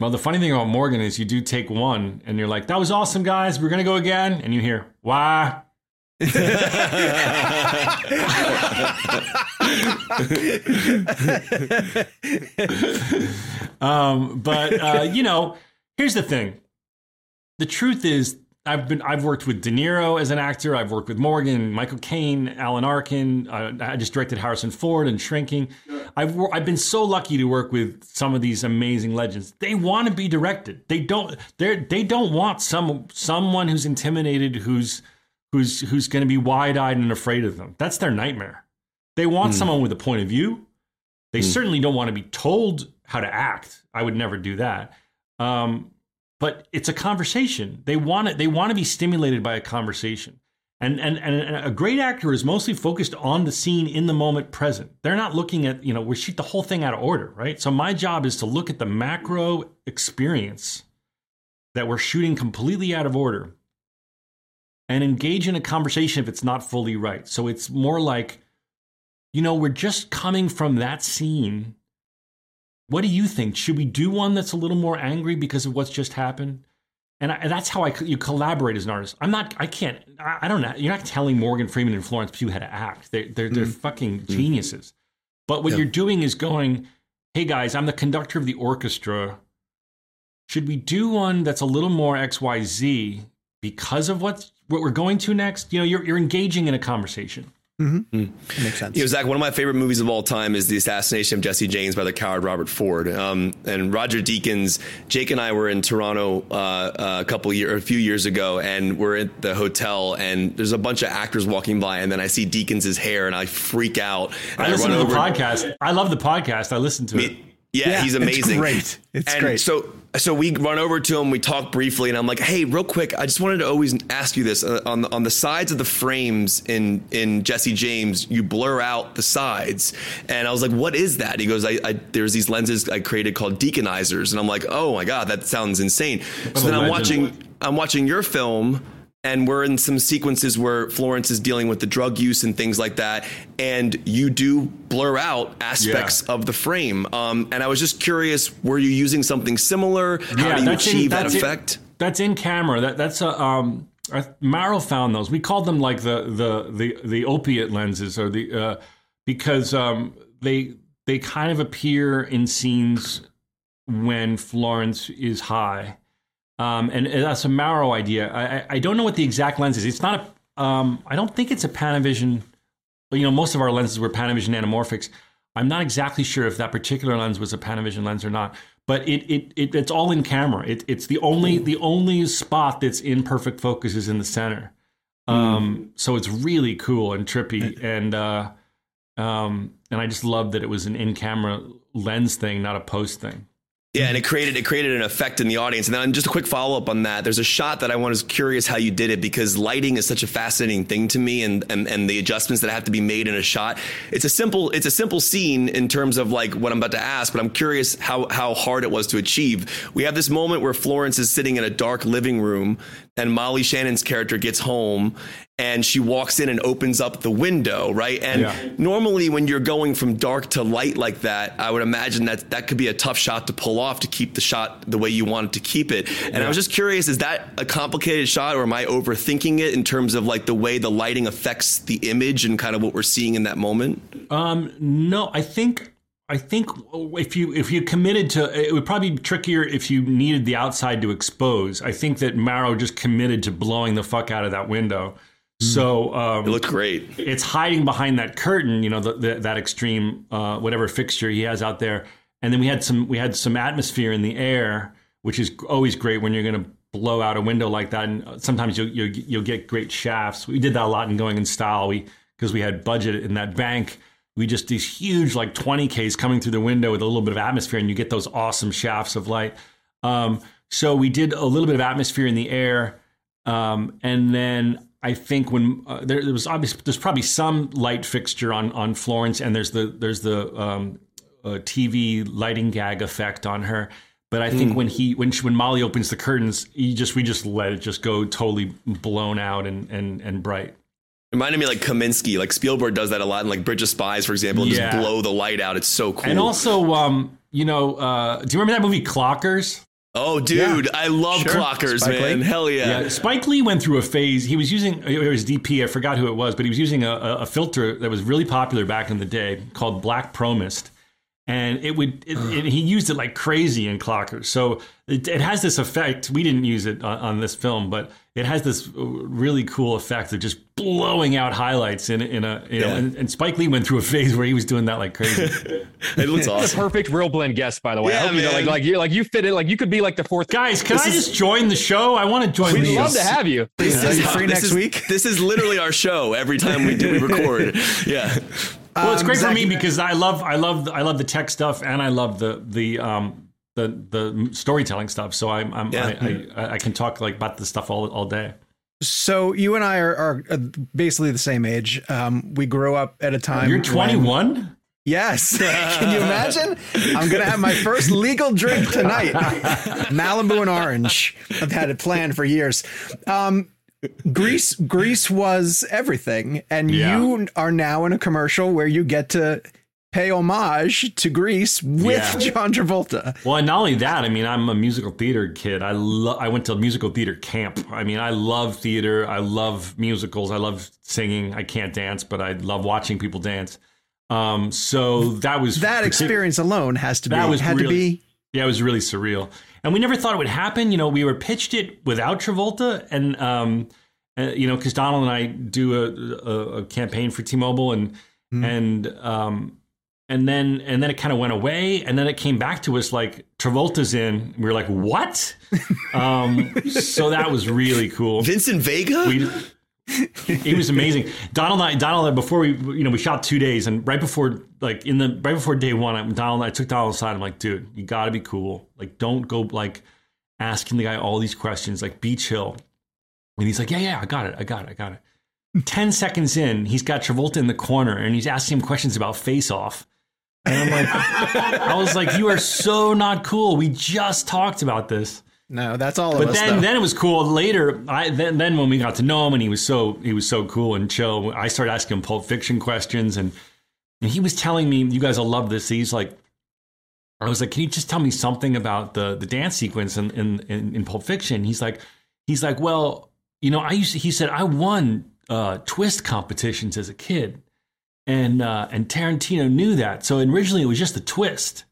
Well, the funny thing about Morgan is you do take one and you're like, that was awesome, guys. We're going to go again. And you hear, why? um, but, uh, you know, here's the thing the truth is, I've been I've worked with De Niro as an actor. I've worked with Morgan, Michael Caine, Alan Arkin. Uh, I just directed Harrison Ford and Shrinking. I've I've been so lucky to work with some of these amazing legends. They want to be directed. They don't they they don't want some someone who's intimidated, who's who's who's going to be wide eyed and afraid of them. That's their nightmare. They want mm. someone with a point of view. They mm. certainly don't want to be told how to act. I would never do that. Um, but it's a conversation. They want it. They want to be stimulated by a conversation. And, and and a great actor is mostly focused on the scene in the moment present. They're not looking at you know we shoot the whole thing out of order, right? So my job is to look at the macro experience that we're shooting completely out of order and engage in a conversation if it's not fully right. So it's more like you know, we're just coming from that scene. What do you think? Should we do one that's a little more angry because of what's just happened? And, I, and that's how I you collaborate as an artist. I'm not. I can't. I, I don't know. You're not telling Morgan Freeman and Florence Pugh how to act. They're they're, they're mm. fucking mm. geniuses. But what Yeah. you're doing is going, "Hey guys, I'm the conductor of the orchestra. Should we do one that's a little more X Y Z because of what's what we're going to next? You know, you're you're engaging in a conversation. Makes sense. You know, Zach, one of my favorite movies of all time is The Assassination of Jesse James by the coward Robert Ford. Um, and Roger Deakins, Jake and I were in Toronto uh, uh, a couple year, a few years ago, and we're at the hotel, and there's a bunch of actors walking by, and then I see Deakins' hair, and I freak out. And I listen run to the over- podcast. I love the podcast. I listen to it. Yeah, Yeah, he's it's amazing. great. It's and great. So so we run over to him, we talk briefly, and I'm like, "Hey, real quick, I just wanted to always ask you this uh, on the, on the sides of the frames in in Jesse James, you blur out the sides." And I was like, "What is that?" He goes, "I, I there's these lenses I created called Deakinizers," and I'm like, "Oh my god, that sounds insane." So then I'm watching I'm watching your film and we're in some sequences where Florence is dealing with the drug use and things like that, and you do blur out aspects of the frame. Um, and I was just curious, were you using something similar? How do you that's in- achieve that that's in- effect? that's in camera. That that's a um. I- Mauro found those. We called them like the the the the opiate lenses, or the uh, because um they they kind of appear in scenes when Florence is high, um, and that's a Mauro idea. I, I- don't know what the exact lens is. It's not a. Um, I don't think it's a Panavision. You know, most of our lenses were Panavision anamorphics. I'm not exactly sure if that particular lens was a Panavision lens or not, but it, it, it it's all in camera. It, it's the only the only spot that's in perfect focus is in the center. Um, so it's really cool and trippy, and uh, um, and I just love that it was an in camera lens thing, not a post thing. Yeah, and it created it created an effect in the audience. And then just a quick follow up on that. There's a shot that I was curious how you did it because lighting is such a fascinating thing to me, and, and and the adjustments that have to be made in a shot. It's a simple it's a simple scene in terms of like what I'm about to ask, but I'm curious how how hard it was to achieve. We have this moment where Florence is sitting in a dark living room, and Molly Shannon's character gets home, and she walks in and opens up the window, right? And Yeah. normally when you're going from dark to light like that, I would imagine that that could be a tough shot to pull off to keep the shot the way you wanted to keep it. And I was just curious, is that a complicated shot or am I overthinking it in terms of like the way the lighting affects the image and kind of what we're seeing in that moment? Um, no, I think I think if you if you committed to it would probably be trickier if you needed the outside to expose. I think that Mauro just committed to blowing the fuck out of that window. So um, It looked great. it's hiding behind that curtain, you know, the, the, that extreme uh, whatever fixture he has out there. And then we had some we had some atmosphere in the air, which is always great when you're going to blow out a window like that. And sometimes you'll you'll, you'll get great shafts. We did that a lot in Going in Style. We because we had budget in that bank. We just these huge like 20ks coming through the window with a little bit of atmosphere, and you get those awesome shafts of light. Um, so we did a little bit of atmosphere in the air, um, and then I think when uh, there, there was obviously there's probably some light fixture on on Florence, and there's the there's the um, uh, TV lighting gag effect on her. But I think when he when she, when Molly opens the curtains, he just we just let it just go totally blown out and and and bright. Reminded me like Kaminski, like Spielberg does that a lot in like Bridge of Spies, for example, and Yeah. just blow the light out. It's so cool. And also, um, you know, uh, do you remember that movie Clockers? oh, dude, I love Sure. clockers, Spike man. Lee. Hell yeah. Yeah, Spike Lee went through a phase. He was using it was DP. I forgot who it was, but he was using a, a a filter that was really popular back in the day called Black Pro-Mist, and it would it, it, he used it like crazy in Clockers. So it, it has this effect. We didn't use it on, on this film, but it has this really cool effect of just blowing out highlights in in a you know. Yeah. And, and Spike Lee went through a phase where he was doing that like crazy. It looks awesome. The Perfect ReelBlend guest, by the way. I Yeah, hope you know, like like you like you fit it like you could be like the fourth. Guys, can This I is- just join the show? I want to join the We'd show. love to have you. Are you free This next is- week? This is literally our show every time we do we record. Yeah. Well, it's Um, great for Zach, me because I love I love I love the tech stuff and I love the the um the the storytelling stuff. So I'm, I'm Yeah. I, I I can talk like about this stuff all all day. So you and I are, are uh, basically the same age. Um, we grew up at a time. You're when- 21. Yes. Can you imagine? I'm going to have my first legal drink tonight. Malibu and orange. I've had it planned for years. Um, Grease Grease was everything, and Yeah. you are now in a commercial where you get to pay homage to Grease with Yeah. John Travolta. Well, and not only that, I mean, I'm a musical theater kid. I lo- I went to musical theater camp. I mean, I love theater. I love musicals. I love singing. I can't dance, but I love watching people dance. Um, so that was That experience alone has to be was had to be Yeah, it was really surreal, and we never thought it would happen. You know, we were pitched it without Travolta, and um, uh, you know, because Donald and I do a, a, a campaign for T-Mobile, and and um, and then and then it kind of went away, and then it came back to us like Travolta's in. We were like, what? um, so that was really cool. Vincent Vega? We, it was amazing. Donald and I, Donald and before we, you know, we shot two days, and right before, like in the right before day one, I, Donald, and I took Donald aside. I'm like, dude, you got to be cool. Like, don't go like asking the guy all these questions, like be chill. And he's like, yeah, yeah, I got it, I got it, I got it. Ten seconds in, he's got Travolta in the corner, and he's asking him questions about Face Off. And I'm like, I was like, you are so not cool. We just talked about this. no. That's all of But us. then, though. then it was cool. Later, I then, then when we got to know him, and he was so he was so cool and chill. I started asking him Pulp Fiction questions, and and he was telling me, "You guys will love this." He's like, I was like, "Can you just tell me something about the the dance sequence in in in, in Pulp Fiction?" He's like, he's like, "Well, you know, I used to." He said, "I won uh, twist competitions as a kid, and uh, and Tarantino knew that. So originally it was just a twist."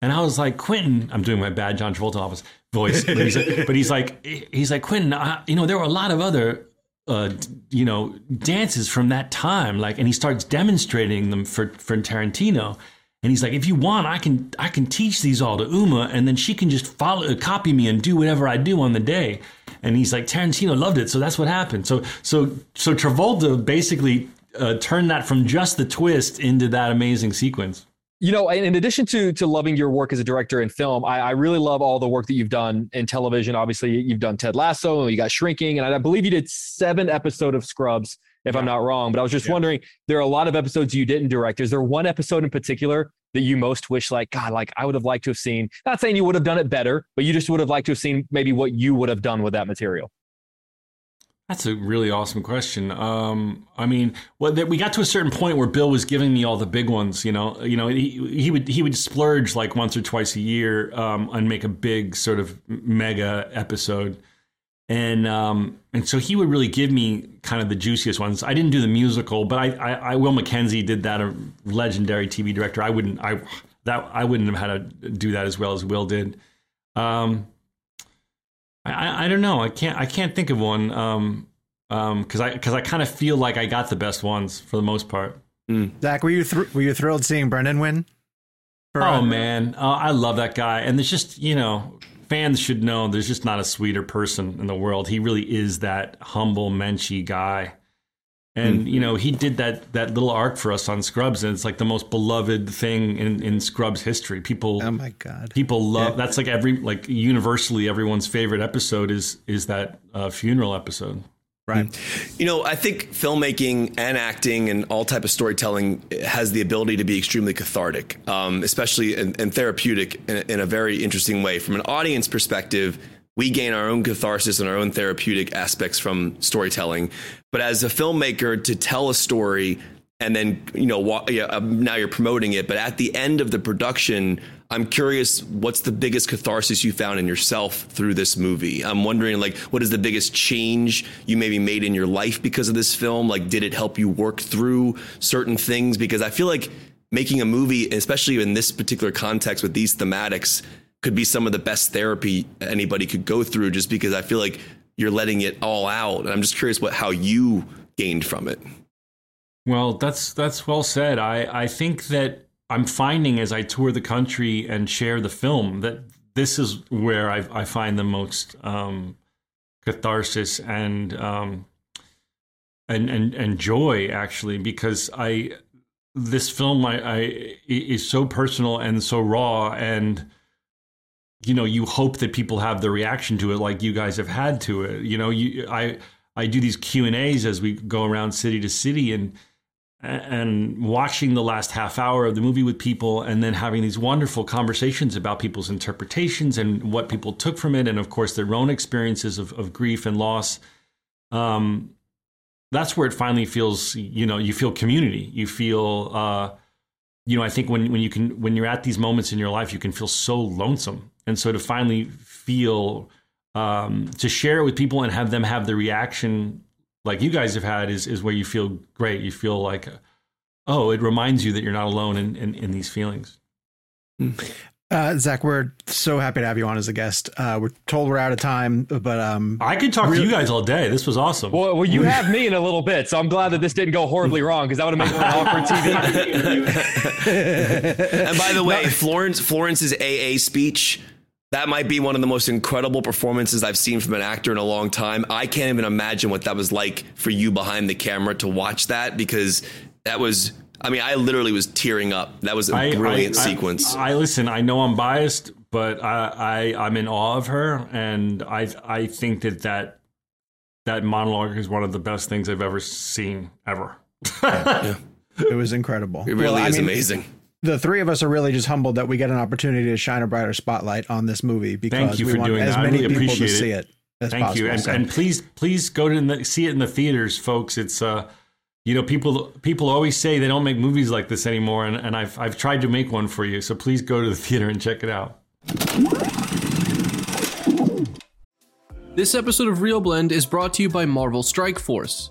And I was like, Quentin, I'm doing my bad John Travolta office voice, but he's, but he's like, he's like, Quentin, I, you know, there were a lot of other, uh, you know, dances from that time, like, and he starts demonstrating them for for Tarantino, and he's like, if you want, I can I can teach these all to Uma, and then she can just follow, copy me, and do whatever I do on the day. And he's like, Tarantino loved it, so that's what happened. So so so Travolta basically uh, turned that from just the twist into that amazing sequence. You know, in addition to to loving your work as a director in film, I, I really love all the work that you've done in television. Obviously, you've done Ted Lasso, and you got Shrinking, and I believe you did seven episode of Scrubs, if I'm not wrong. But I was just wondering, there are a lot of episodes you didn't direct. Is there one episode in particular that you most wish, like God, like I would have liked to have seen? Not saying you would have done it better, but you just would have liked to have seen maybe what you would have done with that material. That's a really awesome question. Um, I mean, well, we got to a certain point where Bill was giving me all the big ones. You know, you know, he, he would he would splurge like once or twice a year um, and make a big sort of mega episode, and um, and so he would really give me kind of the juiciest ones. I didn't do the musical, but I, I, I Will Mackenzie did that, a legendary TV director. I wouldn't I that I wouldn't have had to do that as well as Will did. Um, I, I don't know. I can't. I can't think of one. Um, um, because I because I kind of feel like I got the best ones for the most part. Zach, were you thr- were you thrilled seeing Brendan win? For, Oh uh, man, uh, I love that guy, and there's just you know fans should know there's just not a sweeter person in the world. He really is that humble, menschy guy. And you know he did that that little arc for us on Scrubs, and it's like the most beloved thing in, in Scrubs history. People Oh my god. people love that's like every like universally everyone's favorite episode is is that uh, funeral episode. Right. You know, I think filmmaking and acting and all type of storytelling has the ability to be extremely cathartic, um, especially and, and therapeutic in, in a very interesting way. From an audience perspective, we gain our own catharsis and our own therapeutic aspects from storytelling. But as a filmmaker, to tell a story and then you know um, now you're promoting it, but at the end of the production. I'm curious, what's the biggest catharsis you found in yourself through this movie? I'm wondering, like, what is the biggest change you maybe made in your life because of this film? Like, did it help you work through certain things? Because I feel like making a movie, especially in this particular context with these thematics, could be some of the best therapy anybody could go through just because I feel like you're letting it all out. And I'm just curious what how you gained from it. Well, that's that's well said. I I think that I'm finding as I tour the country and share the film that this is where I I find the most um, catharsis and um, and and and joy actually because I this film I, I is so personal and so raw and you know you hope that people have the reaction to it like you guys have had to it you know you I I do these Q and A's as we go around city to city and and watching the last half hour of the movie with people and then having these wonderful conversations about people's interpretations and what people took from it and of course their own experiences of, of grief and loss um, that's where it finally feels. You know, you feel community. You feel. Uh, you know, I think when when you can when you're at these moments in your life, you can feel so lonesome, and so to finally feel um, to share it with people and have them have the reaction like you guys have had is is where you feel great. You feel like, oh, it reminds you that you're not alone in in, in these feelings. Uh, Zach, we're so happy to have you on as a guest. Uh, we're told we're out of time, but um, I could talk to you guys all day. This was awesome. Well, well, you have me in a little bit, so I'm glad that this didn't go horribly wrong because that would have made for an awkward TV. and by the way, Florence Florence's AA speech that might be one of the most incredible performances I've seen from an actor in a long time. I can't even imagine what that was like for you behind the camera to watch that because that was I mean, I literally was tearing up. That was a I, brilliant I, sequence. I, I, listen. I know I'm biased, but I, I I'm in awe of her, and I I think that that that monologue is one of the best things I've ever seen ever. yeah. It was incredible. It really well, is I mean, amazing. The three of us are really just humbled that we get an opportunity to shine a brighter spotlight on this movie because Thank you we for want doing as that. many really people to it. see it. As Thank possible. you, and, so. and please, please go to the, see it in the theaters, folks. It's uh, you know, people people always say they don't make movies like this anymore, and, and I've I've tried to make one for you. So please go to the theater and check it out. This episode of ReelBlend is brought to you by Marvel Strike Force.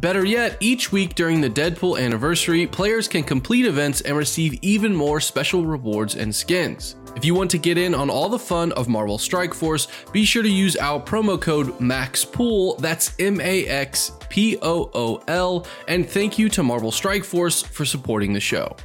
Better yet, each week during the Deadpool anniversary, players can complete events and receive even more special rewards and skins. If you want to get in on all the fun of Marvel Strike Force, be sure to use our promo code MAXPOOL, that's M A X P O O L, and thank you to Marvel Strike Force for supporting the show.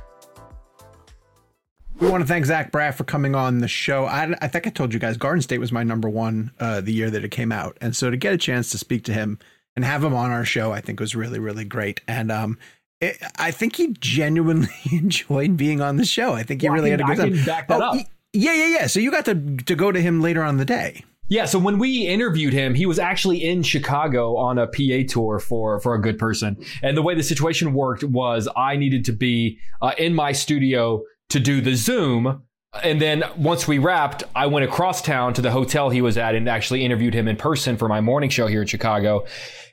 We want to thank Zach Braff for coming on the show. I, I think I told you guys Garden State was my number one uh, the year that it came out. And so to get a chance to speak to him and have him on our show, I think was really, really great. And um, it, I think he genuinely enjoyed being on the show. I think he well, really had a good I time. back that oh, up. Yeah, yeah, yeah. So you got to to go to him later on the day. Yeah, so when we interviewed him, he was actually in Chicago on a PA tour for for a good person. And the way the situation worked was I needed to be uh, in my studio to do the Zoom and then once we wrapped, I went across town to the hotel he was at and actually interviewed him in person for my morning show here in Chicago.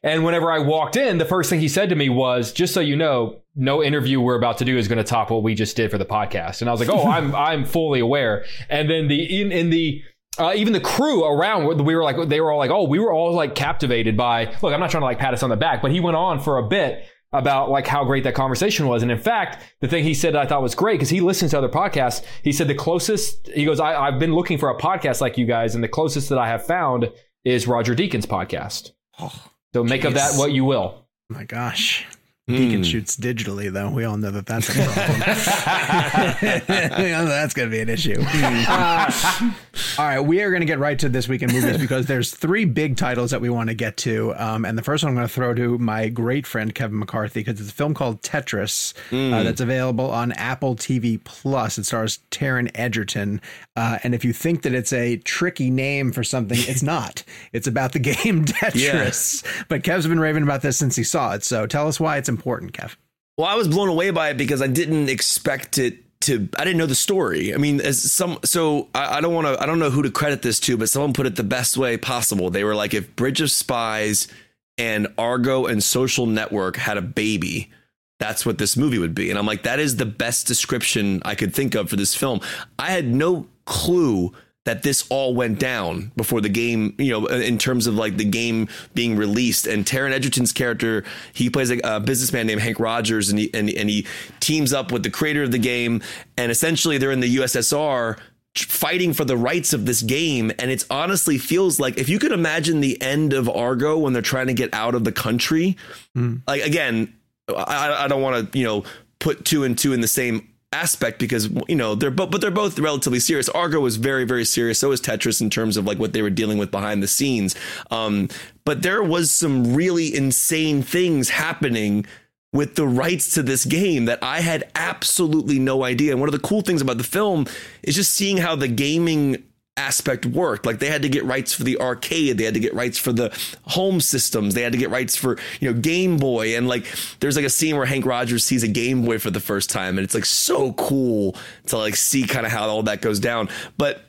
And whenever I walked in, the first thing he said to me was, "Just so you know, no interview we're about to do is going to top what we just did for the podcast." And I was like, "Oh, I'm I'm fully aware." And then the in in the uh, even the crew around, we were like, they were all like, "Oh, we were all like captivated by." Look, I'm not trying to like pat us on the back, but he went on for a bit about like how great that conversation was. And in fact, the thing he said I thought was great because he listens to other podcasts. He said the closest he goes, I, have been looking for a podcast like you guys, and the closest that I have found is Roger Deakins' podcast. Oh, so make geez. of that what you will. My gosh. Deacon mm. shoots digitally, though. We all know that that's a problem. that's going to be an issue. Uh, all right, we are going to get right to this weekend movies because there's three big titles that we want to get to, um, and the first one I'm going to throw to my great friend Kevin McCarthy because it's a film called Tetris mm. uh, that's available on Apple TV Plus. It stars Taron Egerton, uh, and if you think that it's a tricky name for something, it's not. It's about the game Tetris. Yeah. But Kev's been raving about this since he saw it. So tell us why it's important, Kev. Well, I was blown away by it because I didn't expect it to I didn't know the story. I mean, as some so I, I don't want to I don't know who to credit this to, but someone put it the best way possible. They were like, if Bridge of Spies and Argo and Social Network had a baby, that's what this movie would be. And I'm like, that is the best description I could think of for this film. I had no clue that this all went down before the game, you know, in terms of like the game being released. And Taron Egerton's character, he plays a, a, businessman named Hank Rogers, and he and, and he teams up with the creator of the game, and essentially they're in the USSR fighting for the rights of this game and it honestly feels like if you could imagine the end of argo when they're trying to get out of the country mm. like again I, I don't want to you know put two and two in the same aspect because you know they're both but they're both relatively serious. Argo was very very serious. So was tetris in terms of like what they were dealing with behind the scenes. Um, but there was some really insane things happening with the rights to this game that I had absolutely no idea. And one of the cool things about the film is just seeing how the gaming aspect worked. Like they had to get rights for the arcade, they had to get rights for the home systems, they had to get rights for, you know, Game Boy. And like there's like a scene where Hank Rogers sees a Game Boy for the first time, and it's like so cool to like see kind of how all that goes down. But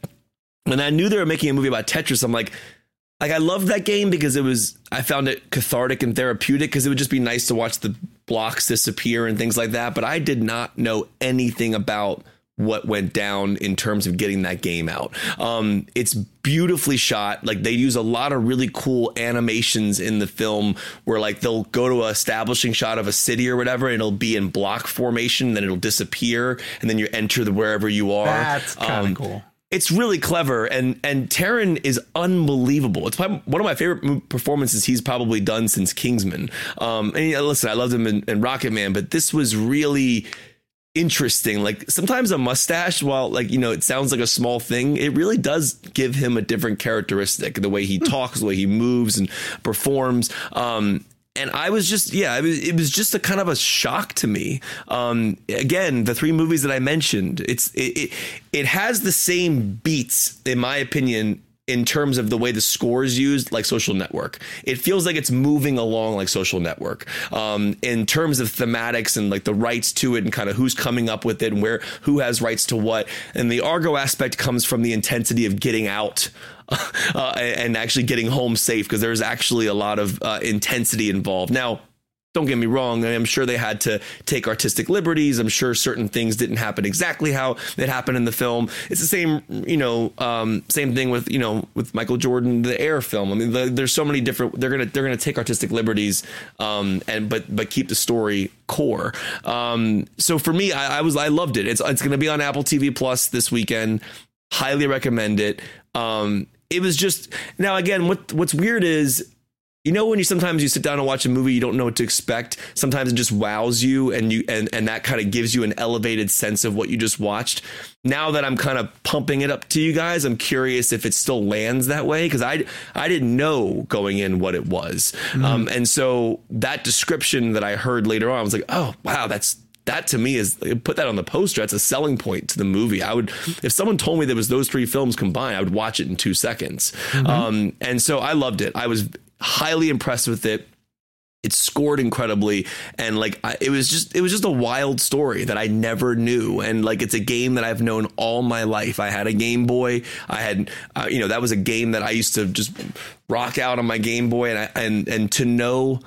when I knew they were making a movie about Tetris, I'm like, like I loved that game because it was I found it cathartic and therapeutic because it would just be nice to watch the blocks disappear and things like that. But I did not know anything about what went down in terms of getting that game out. Um, it's beautifully shot. Like they use a lot of really cool animations in the film where like they'll go to a establishing shot of a city or whatever, and it'll be in block formation, then it'll disappear, and then you enter the wherever you are. That's kind of Um, cool. it's really clever and and Taron is unbelievable. It's probably one of my favorite performances he's probably done since Kingsman. Um, and listen, I loved him in, in Rocket Man, but this was really interesting. Like sometimes a mustache, while like you know it sounds like a small thing, it really does give him a different characteristic. The way he talks, the way he moves and performs. Um, and I was just, yeah, it was, it was just a kind of a shock to me. Um, again, the three movies that I mentioned, it's it, it it has the same beats, in my opinion, in terms of the way the score is used, like Social Network. It feels like it's moving along like Social Network. Um, in terms of thematics and like the rights to it and kind of who's coming up with it and where who has rights to what. And the Argo aspect comes from the intensity of getting out uh, and actually getting home safe because there's actually a lot of uh, intensity involved. Now, don't get me wrong. I'm sure they had to take artistic liberties. I'm sure certain things didn't happen exactly how it happened in the film. It's the same, you know, um, same thing with you know with Michael Jordan, the Air film. I mean, the, there's so many different. They're gonna they're gonna take artistic liberties, um, and but but keep the story core. Um, so for me, I, I was I loved it. It's it's gonna be on Apple TV Plus this weekend. Highly recommend it. Um, it was just now again. What what's weird is you know when you sometimes you sit down and watch a movie you don't know what to expect sometimes it just wows you and you and and that kind of gives you an elevated sense of what you just watched now that i'm kind of pumping it up to you guys i'm curious if it still lands that way because i i didn't know going in what it was um, and so that description that i heard later on i was like oh wow that's that to me is put that on the poster. That's a selling point to the movie. I would, if someone told me there was those three films combined, I would watch it in two seconds. Um, and so I loved it. I was highly impressed with it. It scored incredibly, and like I, it was just it was just a wild story that I never knew, and like it's a game that I've known all my life. I had a Game Boy. I had uh, you know that was a game that I used to just rock out on my Game Boy, and I, and and to know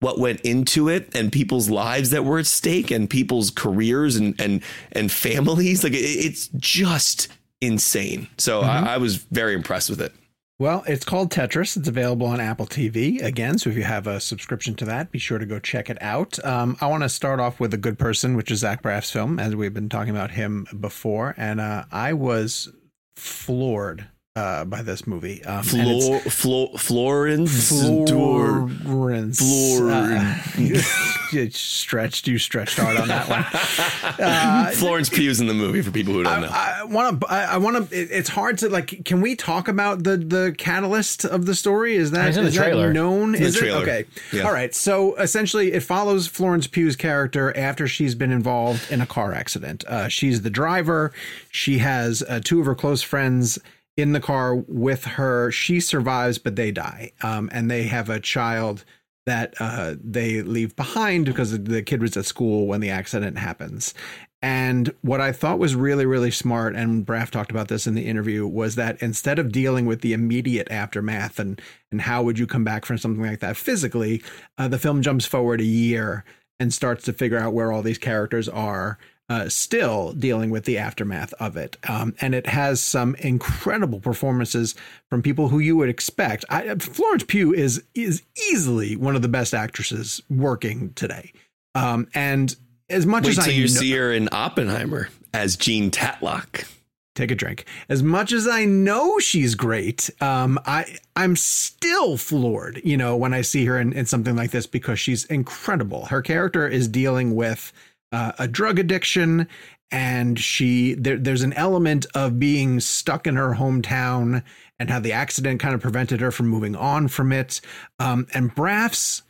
what went into it and people's lives that were at stake and people's careers and and and families like it, it's just insane so I, I was very impressed with it Well, it's called Tetris. It's available on Apple TV again. So if you have a subscription to that, be sure to go check it out. Um, I want to start off with A Good Person, which is Zach Braff's film, as we've been talking about him before. And uh, I was floored uh, by this movie. Um, and it's- Flor, Flor, Florence Dor- Florence. Uh, you stretched. You stretched hard on that one. Uh, Florence Pugh's in the movie for people who don't know. I want to. I, I want to. It, it's hard to like. Can we talk about the the catalyst of the story? Is that It's in the that trailer. known? in is trailer. it okay? Yeah. All right. So essentially, it follows Florence Pugh's character after she's been involved in a car accident. Uh, she's the driver. She has uh, two of her close friends in the car with her. She survives, but they die, um, and they have a child that uh, they leave behind because the kid was at school when the accident happens. And what I thought was really, really smart, and Braff talked about this in the interview, was that instead of dealing with the immediate aftermath and and how would you come back from something like that physically, uh, the film jumps forward a year and starts to figure out where all these characters are. Uh, still dealing with the aftermath of it, um, and it has some incredible performances from people who you would expect. I, Florence Pugh is is easily one of the best actresses working today, um, and as much Wait as till I you know- see her in Oppenheimer as Jean Tatlock. take a drink. As much as I know she's great, um, I I'm still floored, you know, when I see her in, in something like this because she's incredible. Her character is dealing with uh, a drug addiction, and she there, there's an element of being stuck in her hometown and how the accident kind of prevented her from moving on from it. Um, and Braff's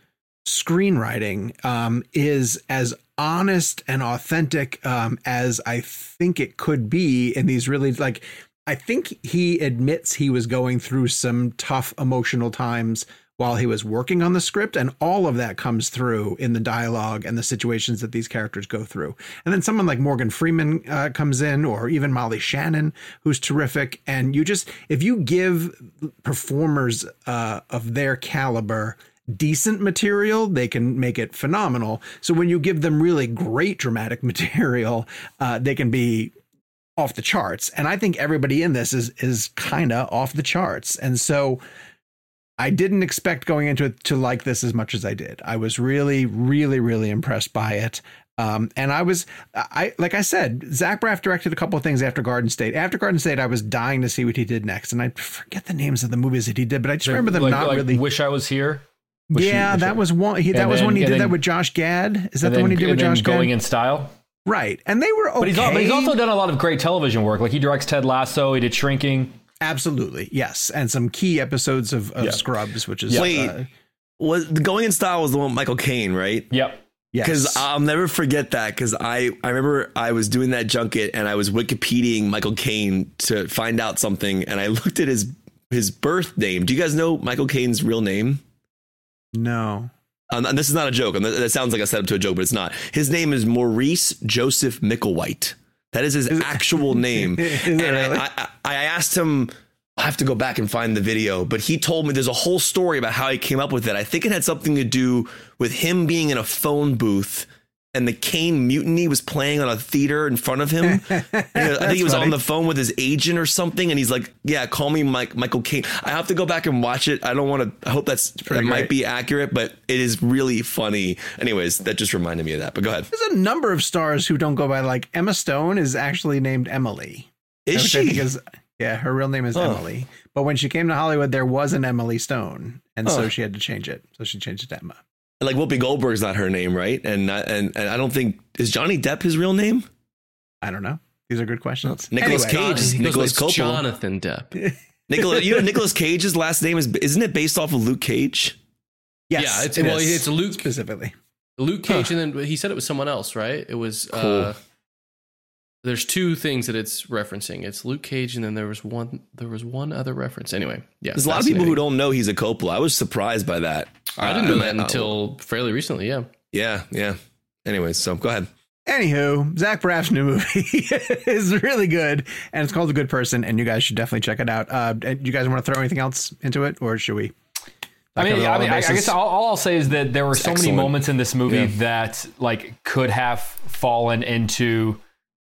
screenwriting um, is as honest and authentic um, as I think it could be in these really like. I think he admits he was going through some tough emotional times while he was working on the script, and all of that comes through in the dialogue and the situations that these characters go through. And then someone like Morgan Freeman uh, comes in, or even Molly Shannon, who's terrific. And you just, if you give performers uh, of their caliber decent material, they can make it phenomenal. So when you give them really great dramatic material, uh, they can be off the charts. And I think everybody in this is is kind of off the charts. And so I didn't expect going into it to like this as much as I did. I was really, really, really impressed by it. Um, and I was, I like I said, Zach Braff directed a couple of things after Garden State. After Garden State, I was dying to see what he did next, and I forget the names of the movies that he did, but I just remember them like, not like really. Wish I was here. Wish yeah, that I- was one. He, that And was then- when he did that with Josh Gad. Is that the then- one he did with then Josh Going Gad? in style. right, and they were okay. But he's, but he's also done a lot of great television work. Like he directs Ted Lasso. He did Shrinking. Absolutely yes, and some key episodes of, of Yeah. Scrubs, which is Wait. uh, Was Going in Style was the one with Michael Caine, right? Yep. yes, Because I'll never forget that. Because I, I remember I was doing that junket and I was Wikipediaing Michael Caine to find out something, and I looked at his his birth name. Do you guys know Michael Caine's real name? no. Um, and this is not a joke. and that- That sounds like a setup to a joke, but it's not. His name is Maurice Joseph Micklewhite. That is his actual name. And really? I, I, I asked him. I have to go back and find the video, but he told me there's a whole story about how he came up with it. I think it had something to do with him being in a phone booth and the Caine mutiny was playing on a theater in front of him. Uh, I think he was funny. on the phone with his agent or something, and he's like, "Yeah, call me Mike Michael Caine." I have to go back and watch it. I don't want to. I hope that's that pretty might be accurate, but it is really funny. Anyways, that just reminded me of that. But go ahead. There's a number of stars who don't go by like Emma Stone is actually named Emily. Is which I think she? is- yeah, her real name is Huh. Emily. But when she came to Hollywood, there was an Emily Stone, and so she had to change it. So she changed it to Emma. Like Whoopi Goldberg's not her name, right? And and and I don't think is Johnny Depp his real name. I don't know. These are good questions. Nicolas Anyway, Cage is Nicolas by Coppola. Jonathan Depp. Nicolas, you know Nicolas Cage's last name is isn't it based off of Luke Cage? Yes, yeah, it's it well, is, it's Luke specifically. Luke Cage, and then he said it was someone else, right? It was. Uh, there's two things that it's referencing. It's Luke Cage, and then there was one. There was one other reference. Anyway, yeah. There's a lot of people who don't know he's a Coppola. I was surprised by that. I didn't know Uh, that uh, until fairly recently. Yeah. Yeah, yeah. Anyways, so go ahead. Anywho, Zach Braff's new movie is really good, and it's called A Good Person, and you guys should definitely check it out. Uh, you guys want to throw anything else into it, or should we? I mean, I mean, I, I guess all, all I'll say is that there were so excellent. many moments in this movie Yeah. that like could have fallen into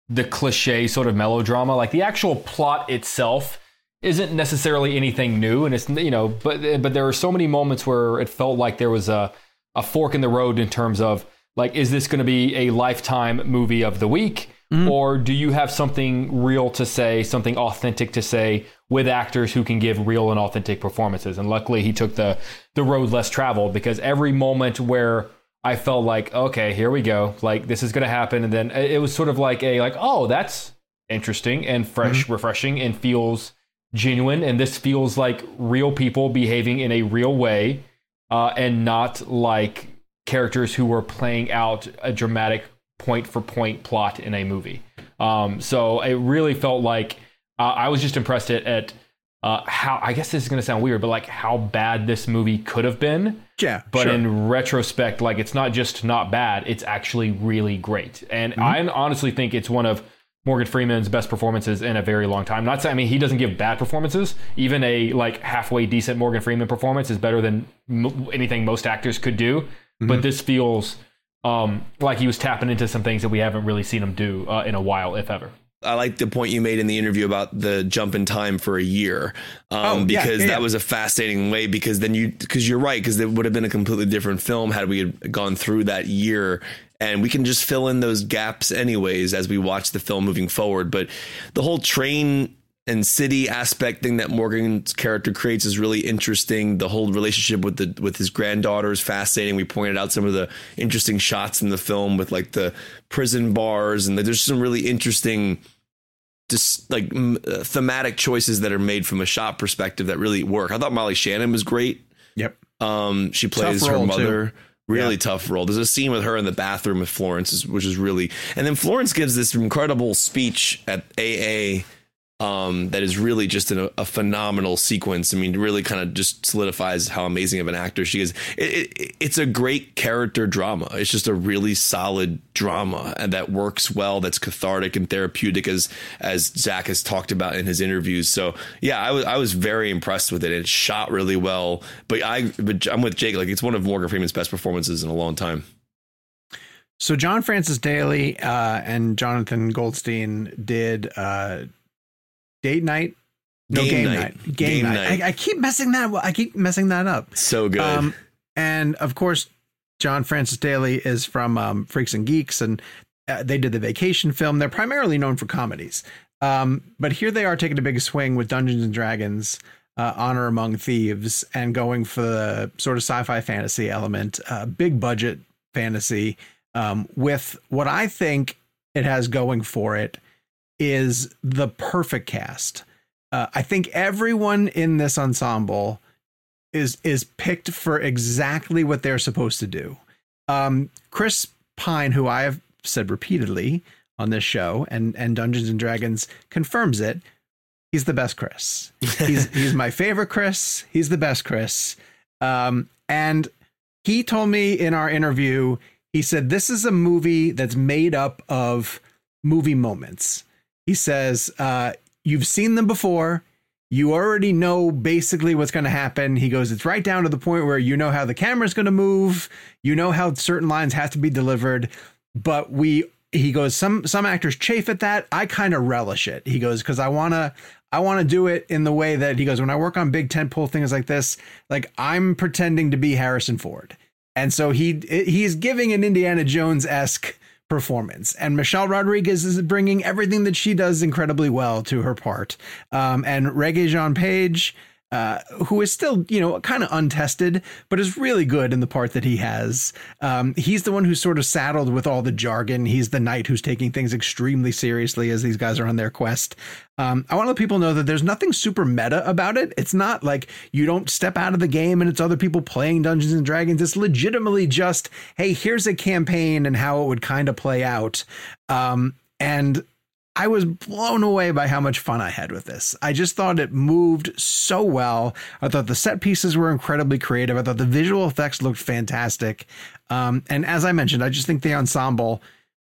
the cliche sort of melodrama. Like the actual plot itself isn't necessarily anything new, and it's you know, but but there are so many moments where it felt like there was a a fork in the road in terms of like, is this going to be a lifetime movie of the week? Mm-hmm. Or do you have something real to say, something authentic to say with actors who can give real and authentic performances? And luckily, he took the the road less traveled because every moment where I felt like, okay, here we go, like this is going to happen, and then it was sort of like a like, oh, that's interesting and fresh, refreshing, and feels genuine. And this feels like real people behaving in a real way, uh, and not like characters who were playing out a dramatic point for point plot in a movie. Um, so it really felt like uh, I was just impressed at, at uh, how I guess this is going to sound weird, but like how bad this movie could have been. Yeah, But sure. in retrospect, like it's not just not bad; it's actually really great. And Mm-hmm. I honestly think it's one of Morgan Freeman's best performances in a very long time. Not saying I mean he doesn't give bad performances. Even a like halfway decent Morgan Freeman performance is better than m- anything most actors could do. Mm-hmm. But this feels um, like he was tapping into some things that we haven't really seen him do uh, in a while, if ever. I like the point you made in the interview about the jump in time for a year, um, Oh, yeah, because yeah, that was a fascinating way. Because then you, because you're right, because it would have been a completely different film had we had gone through that year, and we can just fill in those gaps anyways as we watch the film moving forward. But the whole train and city aspect thing that Morgan's character creates is really interesting. The whole relationship with the with his granddaughter is fascinating. We pointed out some of the interesting shots in the film with like the prison bars and there's some really interesting just like uh, thematic choices that are made from a shot perspective that really work. I thought Molly Shannon was great. Yep. Um, she plays her mother. Too. Really yeah. tough role. There's a scene with her in the bathroom with Florence, which is really, and then Florence gives this incredible speech at AA um, that is really just a, a, phenomenal sequence. I mean, really kind of just solidifies how amazing of an actor she is. It, it, it's a great character drama. It's just a really solid drama and that works well. That's cathartic and therapeutic, as as Zach has talked about in his interviews. So yeah, I was I was very impressed with it. It shot really well. But I but I'm with Jake. Like it's one of Morgan Freeman's best performances in a long time. So John Francis Daley uh, and Jonathan Goldstein did. Uh, date night. No game, game night. night. Game, game night. night. I, I, keep messing that. I keep messing that up. So good. Um, and of course, John Francis Daley is from um, Freaks and Geeks, and uh, they did the Vacation film. They're primarily known for comedies, um, but here they are taking a big swing with Dungeons and Dragons. Uh, Honor Among Thieves and going for the sort of sci-fi fantasy element, uh, big budget fantasy, um, with what I think it has going for it is the perfect cast. Uh, I think everyone in this ensemble is is picked for exactly what they're supposed to do. Um, Chris Pine, who I have said repeatedly on this show, and and Dungeons and Dragons confirms it. He's the best Chris. He's he's my favorite Chris. He's the best Chris. Um, and he told me in our interview, he said this is a movie that's made up of movie moments. He says, uh, You've seen them before. You already know basically what's going to happen. He goes, It's right down to the point where you know how the camera's going to move. You know how certain lines have to be delivered. But we, he goes, some some actors chafe at that. I kind of relish it. He goes, because I want to I want to do it in the way that he goes, when I work on big tentpole things like this, like I'm pretending to be Harrison Ford. And so he he's giving an Indiana Jones esque performance. And Michelle Rodriguez is bringing everything that she does incredibly well to her part. Um, and Regé-Jean Page, uh, who is still, you know, kind of untested, but is really good in the part that he has. Um, he's the one who's sort of saddled with all the jargon. He's the knight who's taking things extremely seriously as these guys are on their quest. Um, I want to let people know that there's nothing super meta about it. It's not like you don't step out of the game and it's other people playing Dungeons and Dragons. It's legitimately just, hey, here's a campaign and how it would kind of play out. Um, and I was blown away by how much fun I had with this. I just thought it moved so well. I thought the set pieces were incredibly creative. I thought the visual effects looked fantastic. Um, and as I mentioned, I just think the ensemble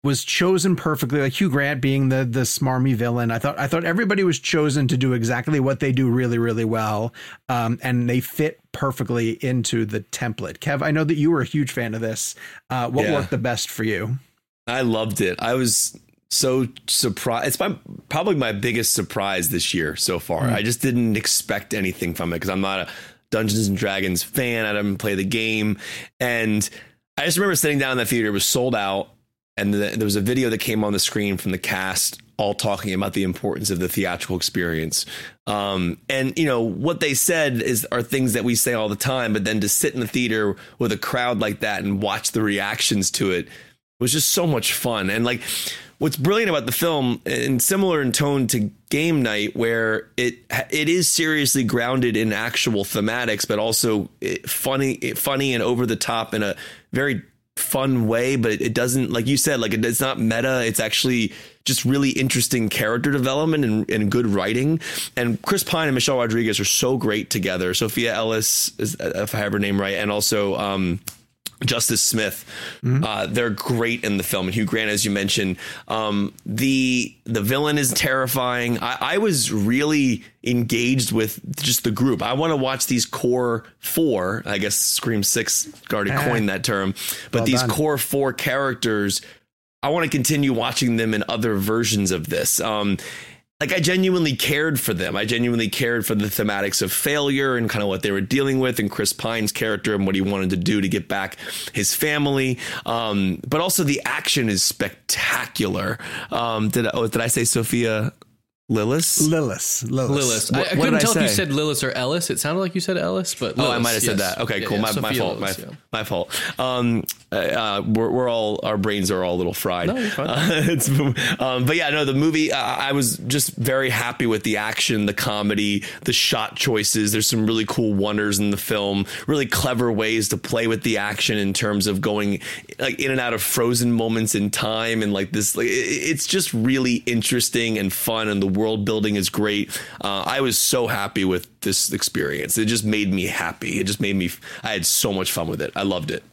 was chosen perfectly. Like Hugh Grant being the the smarmy villain, I thought I thought everybody was chosen to do exactly what they do really really well, um, and they fit perfectly into the template. Kev, I know that you were a huge fan of this. Uh, what yeah. worked the best for you? I loved it. I was so surprised. It's my probably my biggest surprise this year so far. Mm. I just didn't expect anything from it because I'm not a Dungeons and Dragons fan. I didn't play the game, and I just remember sitting down in that theater. It was sold out, and the, there was a video that came on the screen from the cast all talking about the importance of the theatrical experience. Um, and you know what they said is are things that we say all the time, but then to sit in the theater with a crowd like that and watch the reactions to it was just so much fun. And like what's brilliant about the film and similar in tone to game night where it it is seriously grounded in actual thematics but also funny funny and over the top in a very fun way but it doesn't like you said like it's not meta. It's actually just really interesting character development and, and good writing. And chris pine and michelle rodriguez are so great together. Sophia ellis is if i have her name right and also um, Justice Smith. Mm-hmm. Uh, they're great in the film, and Hugh Grant, as you mentioned, um, the the villain is terrifying. I, I, was really engaged with just the group. I want to watch these core four. I guess Scream Six already ah. coined that term, but well these done. core four characters. I want to continue watching them in other versions of this. Um, like I genuinely cared for them. I genuinely cared for the thematics of failure and kind of what they were dealing with, and Chris Pine's character and what he wanted to do to get back his family. Um, but also the action is spectacular. Um, did oh, did I say Sophia Lillis. Lillis. Lillis. Lillis. I, What- I what couldn't did I thave if you said Lillis or Ellis. It sounded like you said Ellis, but Oh, I might have said that. Okay, Yeah, cool. yeah, my, my fault. Lillis, my, yeah. my fault. Um, uh, uh, we're, we're all our brains are all a little fried. No. Uh, it's, um, but yeah, no, the movie. Uh, I was just very happy with the action, the comedy, the shot choices. There's some really cool wonders in the film. Really clever ways to play with the action in terms of going like in and out of frozen moments in time, and like this. Like, it- it's just really interesting and fun, and the world building is great. Uh, I was so happy with this experience. It just made me happy. It just made me. I had so much fun with it. I loved it.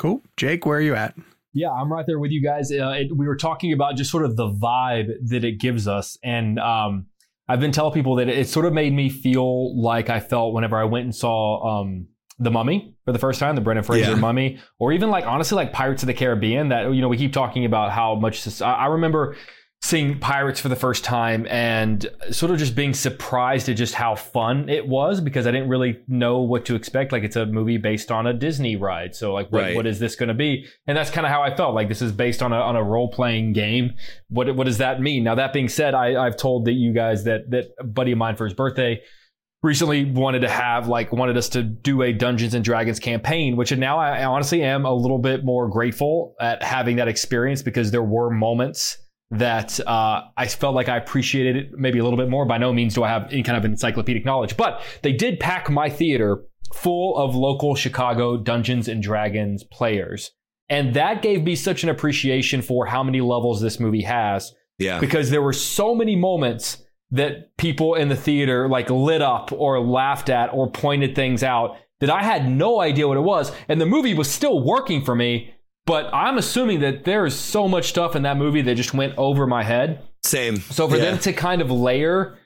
Cool. Jake, where are you at? Yeah, I'm right there with you guys. Uh, it, we were talking about just sort of the vibe that it gives us, and um, I've been telling people that it, sort of made me feel like I felt whenever I went and saw um, the Mummy for the first time, the Brendan Fraser Yeah. Mummy, or even like honestly like Pirates of the Caribbean. That you know we keep talking about how much this, I, I remember seeing Pirates for the first time and sort of just being surprised at just how fun it was because I didn't really know what to expect. Like it's a movie based on a Disney ride, so like what, Right. what is this going to be? And that's kind of how I felt. Like this is based on a on a role playing game. What what does that mean? Now that being said, I, I've told that you guys that that a buddy of mine for his birthday recently wanted to have like wanted us to do a Dungeons and Dragons campaign, which and now I honestly am a little bit more grateful at having that experience because there were moments that uh, I felt like I appreciated it maybe a little bit more. By no means do I have any kind of encyclopedic knowledge, but they did pack my theater full of local Chicago Dungeons and Dragons players. And that gave me such an appreciation for how many levels this movie has Yeah. because there were so many moments that people in the theater like lit up or laughed at or pointed things out that I had no idea what it was. And the movie was still working for me, but I'm assuming that there is so much stuff in that movie that just went over my head. Same. So for Yeah. them to kind of layer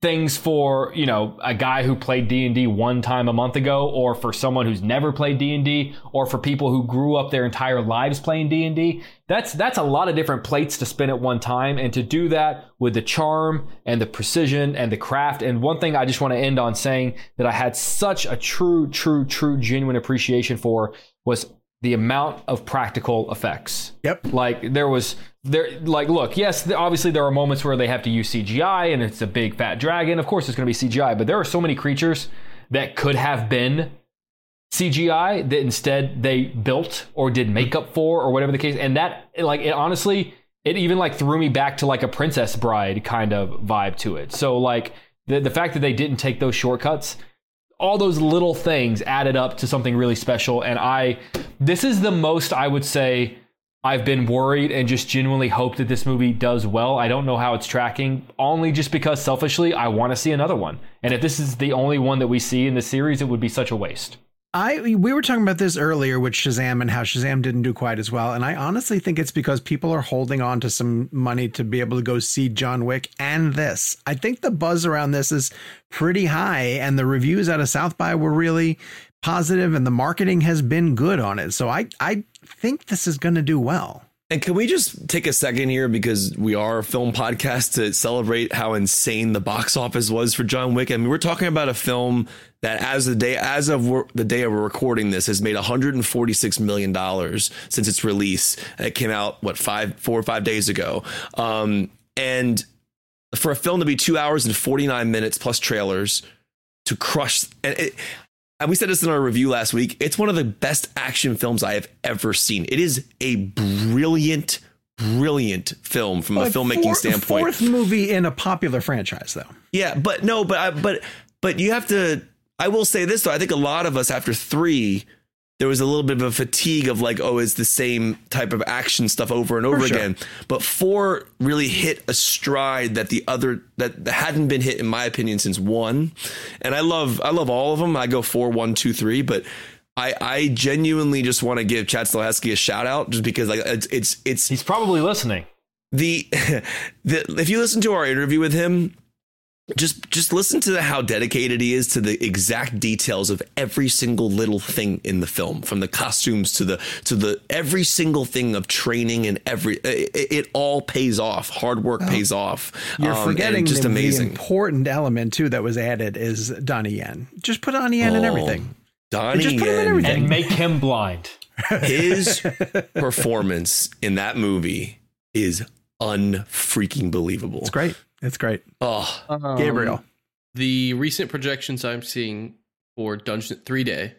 things for, you know, a guy who played D&D one time a month ago or for someone who's never played D&D or for people who grew up their entire lives playing D&D, that's that's a lot of different plates to spin at one time and to do that with the charm and the precision and the craft. And one thing I just want to end on saying that I had such a true true true genuine appreciation for was the amount of practical effects. Yep. Like there was there like look, yes, obviously there are moments where they have to use CGI and it's a big fat dragon. Of course it's going to be CGI, but there are so many creatures that could have been CGI that instead they built or did makeup for or whatever the case. And that like it honestly it even like threw me back to like a Princess Bride kind of vibe to it. So like the the fact that they didn't take those shortcuts all those little things added up to something really special. And i this is the most i would say i've been worried and just genuinely hope that this movie does well. I don't know how it's tracking only just because selfishly i want to see another one. And if this is the only one that we see in the series it would be such a waste I we were talking about this earlier with Shazam and how Shazam didn't do quite as well, and I honestly think it's because people are holding on to some money to be able to go see John Wick and this. I think the buzz around this is pretty high, and the reviews out of South by were really positive, and the marketing has been good on it. So I I think this is going to do well. And can we just take a second here because we are a film podcast to celebrate how insane the box office was for John Wick? I mean, we're talking about a film that, as the day as of the day of recording this, has made 146 million dollars since its release. It came out what five, four or five days ago, um, and for a film to be two hours and 49 minutes plus trailers to crush and it, and we said this in our review last week. It's one of the best action films I have ever seen. It is a brilliant, brilliant film from a filmmaking four- standpoint. Fourth movie in a popular franchise, though. Yeah, but no, but I, but but you have to. I will say this though. I think a lot of us after three, there was a little bit of a fatigue of like, oh, it's the same type of action stuff over and over sure. again. But four really hit a stride that the other that hadn't been hit in my opinion since one. And I love I love all of them. I go four, one, two, three, but. I, I genuinely just want to give Chad Stahelski a shout out just because like it's it's it's he's probably listening the the if you listen to our interview with him just just listen to how dedicated he is to the exact details of every single little thing in the film from the costumes to the to the every single thing of training and every it, it all pays off hard work pays off You're Um, forgetting just the, the amazing important element too that was added is Donnie Yen. Just put Donnie Yen in Oh, everything. Donnie Just put him in Yen, everything. and make him blind his performance in that movie is unfreaking believable It's great. It's great. Oh, Um, Gabriel. The recent projections I'm seeing for Dungeon Three Day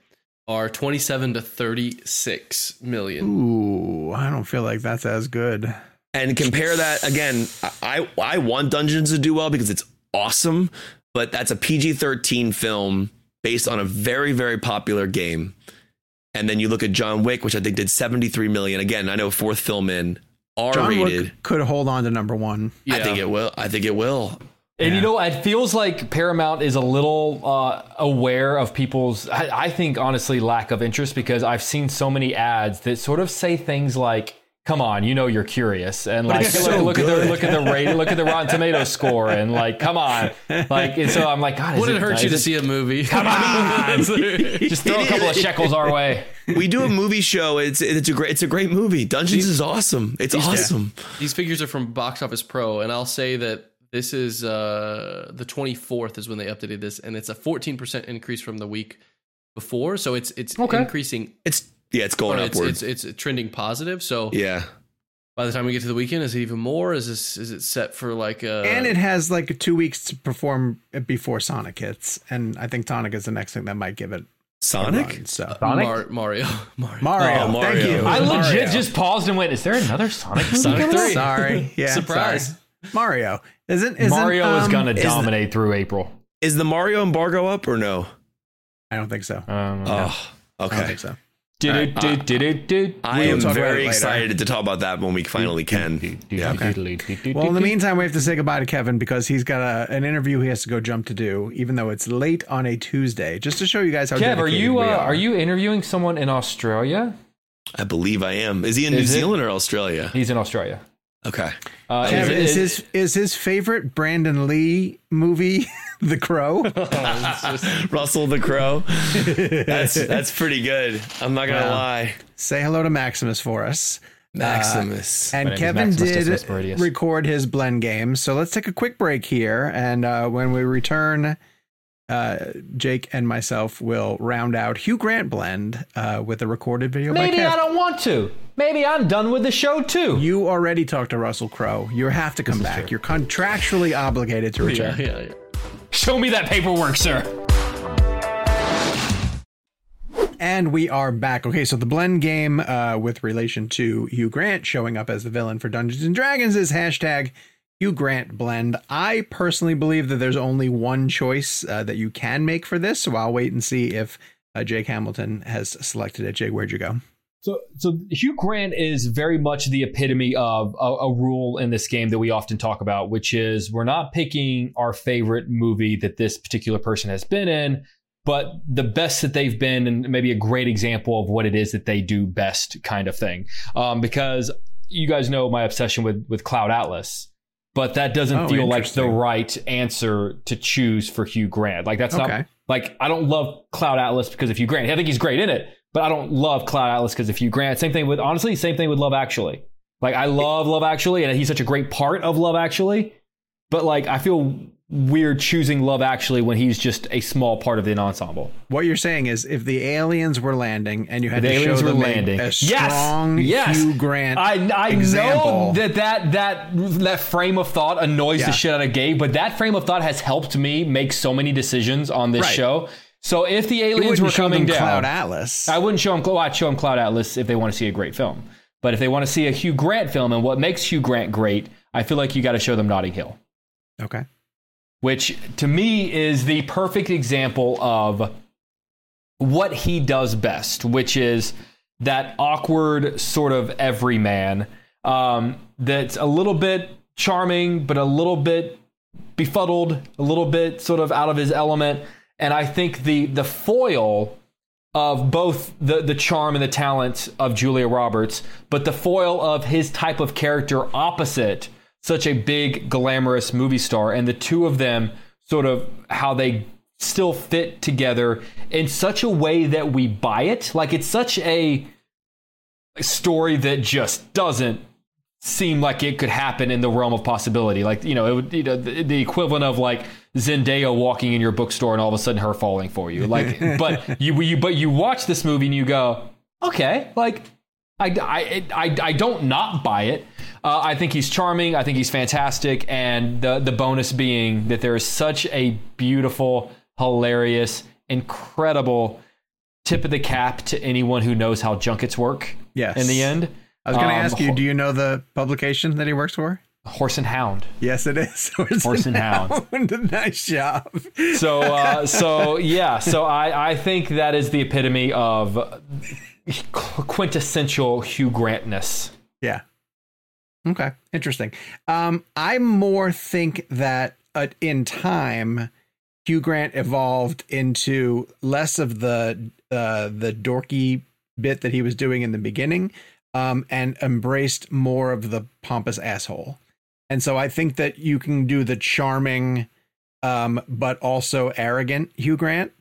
are 27 to 36 million. Ooh, I don't feel like that's as good. and compare that again. I I want Dungeons to do well because it's awesome, but that's a PG thirteen film based on a very very popular game. And then you look at John Wick, which I think did seventy three million. Again, I know fourth film in R John rated. Wick could hold on to number one. I think it will. I think it will. And Yeah. you know, it feels like Paramount is a little uh, aware of people's, I, I think, honestly, lack of interest because I've seen so many ads that sort of say things like, "Come on, you know you're curious," and like, it's look, so look at the look at the rate, look at the Rotten Tomato score, and like, come on, like, and so I'm like, God, Would it it hurt is you to see a movie? Come on, just throw a couple of shekels our way. We do a movie show. It's it's a great it's a great movie. Dungeons is awesome. It's awesome. These figures are from Box Office Pro, and I'll say that this is uh, the 24th is when they updated this, and it's a 14% increase from the week before. So it's it's Okay. increasing. It's yeah, it's going it's, upward. it's it's trending positive. So yeah. by the time we get to the weekend, is it even more? Is this is it set for like a and it has like two weeks to perform before Sonic hits, and I think Sonic is the next thing that might give it Sonic? run, so Sonic? Mar- Mario Mario Mario, Oh, Mario. thank you. I legit Mario. just paused and went, "Is there another Sonic movie?" Sonic coming out?" 3. sorry. Yeah, Surprise. sorry. Mario isn't, isn't Mario is um, gonna is- dominate through April. Is the Mario embargo up or no? I don't think so. Um, Oh, I don't okay. think so. I am talk about it very excited to talk about that when we finally can. Yeah. Well, in the meantime, we have to say goodbye to Kevin because he's got a, an interview he has to go jump to do, even though it's late on a Tuesday. Just to show you guys how Kev, are you uh, are. are you interviewing someone in Australia? I believe I am. Is he in New it? Zealand or Australia? He's in Australia. Okay. Uh, Kev, it- is, his is his favorite Brandon Lee movie The Crow? Russell the Crow. That's that's pretty good. I'm not gonna Wow. lie. Say hello to Maximus for us. Maximus. And My name is Kevin Maximus did record his blend game. So let's take a quick break here. And uh, when we return, uh, Jake and myself will round out Hugh Grant blend uh, with a recorded video maybe I don't want to. Maybe I'm done with the show too. You already talked to Russell Crowe. You have to come back. You're contractually obligated to yeah, return. yeah, yeah. Show me that paperwork, sir. And we are back. Okay, so the blend game uh, with relation to Hugh Grant showing up as the villain for Dungeons and Dragons is hashtag Hugh Grant blend. I personally believe that there's only one choice uh, that you can make for this, so I'll wait and see if uh, Jake Hamilton has selected it. Jake, where'd you go? So, so Hugh Grant is very much the epitome of a, a rule in this game that we often talk about, which is we're not picking our favorite movie that this particular person has been in, but the best that they've been, and maybe a great example of what it is that they do best, kind of thing. Um, because you guys know my obsession with with Cloud Atlas. But that doesn't Oh, feel like the right answer to choose for Hugh Grant. Like that's Okay. not like I don't love Cloud Atlas because of Hugh Grant. I think he's great in it, but I don't love Cloud Atlas because of Hugh Grant. Same thing with honestly, same thing with Love Actually. Like I love Love Actually, and he's such a great part of Love Actually. But like I feel weird choosing Love Actually when he's just a small part of the ensemble. What you're saying is if the aliens were landing and you had The to aliens show were a- landing. a, Yes! strong Yes! Hugh Grant I, I example. know that, that that that frame of thought annoys Yeah. the shit out of Gabe, but that frame of thought has helped me make so many decisions on this Right. show. So if the aliens were coming down, Cloud Atlas. I wouldn't show them. Well, I'd show them Cloud Atlas if they want to see a great film. But if they want to see a Hugh Grant film and what makes Hugh Grant great, I feel like you got to show them Notting Hill, okay. Which to me is the perfect example of what he does best, which is that awkward sort of everyman um, that's a little bit charming, but a little bit befuddled, a little bit sort of out of his element. And I think the the foil of both the the charm and the talent of Julia Roberts, but the foil of his type of character opposite such a big glamorous movie star, and the two of them sort of how they still fit together in such a way that we buy it. Like it's such a story that just doesn't seem like it could happen in the realm of possibility. Like, you know, it would, you know, the, the equivalent of like Zendaya walking in your bookstore and all of a sudden her falling for you. Like, but you, you, but you watch this movie and you go, okay, like, I, I, I, I don't not buy it. Uh, I think he's charming. I think he's fantastic. And the the bonus being that there is such a beautiful, hilarious, incredible tip of the cap to anyone who knows how junkets work. Yes. In the end, I was going to Um, ask you, do you know the publication that he works for? Horse and Hound. Yes, it is. Horse, Horse and Hound. nice job. So uh, so yeah. So I I think that is the epitome of quintessential Hugh Grantness. Yeah. Okay. Interesting. Um, I more think that uh, in time, Hugh Grant evolved into less of the uh, the dorky bit that he was doing in the beginning, um, and embraced more of the pompous asshole. And so I think that you can do the charming, um, but also arrogant Hugh Grant.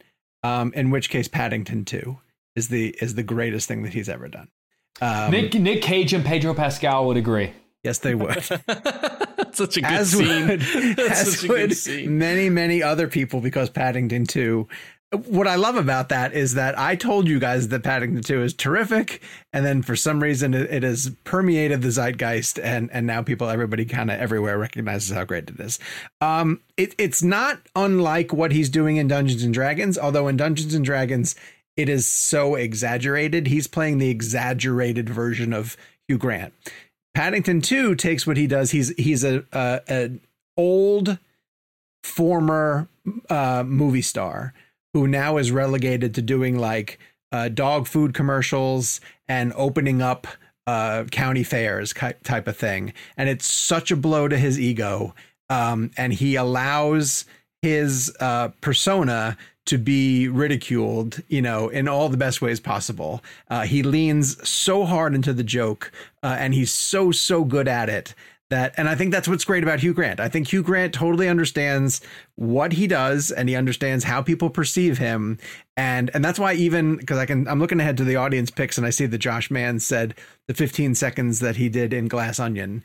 Um, in which case, Paddington Two is the is the greatest thing that he's ever done. Um, Nick Nick Cage and Pedro Pascal would agree. Yes, they would. such a good as scene. would, That's as such a good would scene. many, many other people because Paddington 2. What I love about that is that I told you guys that Paddington 2 is terrific, and then for some reason it, it has permeated the zeitgeist, and and now people, everybody, kind of everywhere recognizes how great it is. Um, it, it's not unlike what he's doing in Dungeons and Dragons, although in Dungeons and Dragons it is so exaggerated. He's playing the exaggerated version of Hugh Grant. Paddington 2 takes what he does. He's he's a, a an old former uh, movie star who now is relegated to doing like uh, dog food commercials and opening up uh, county fairs type of thing. And it's such a blow to his ego. Um, and he allows his uh, persona to be ridiculed, you know, in all the best ways possible. Uh, he leans so hard into the joke, uh, and he's so so good at it that. And I think that's what's great about Hugh Grant. I think Hugh Grant totally understands what he does, and he understands how people perceive him, and and that's why even because I can, I'm looking ahead to the audience picks, and I see that Josh Mann said the 15 seconds that he did in Glass Onion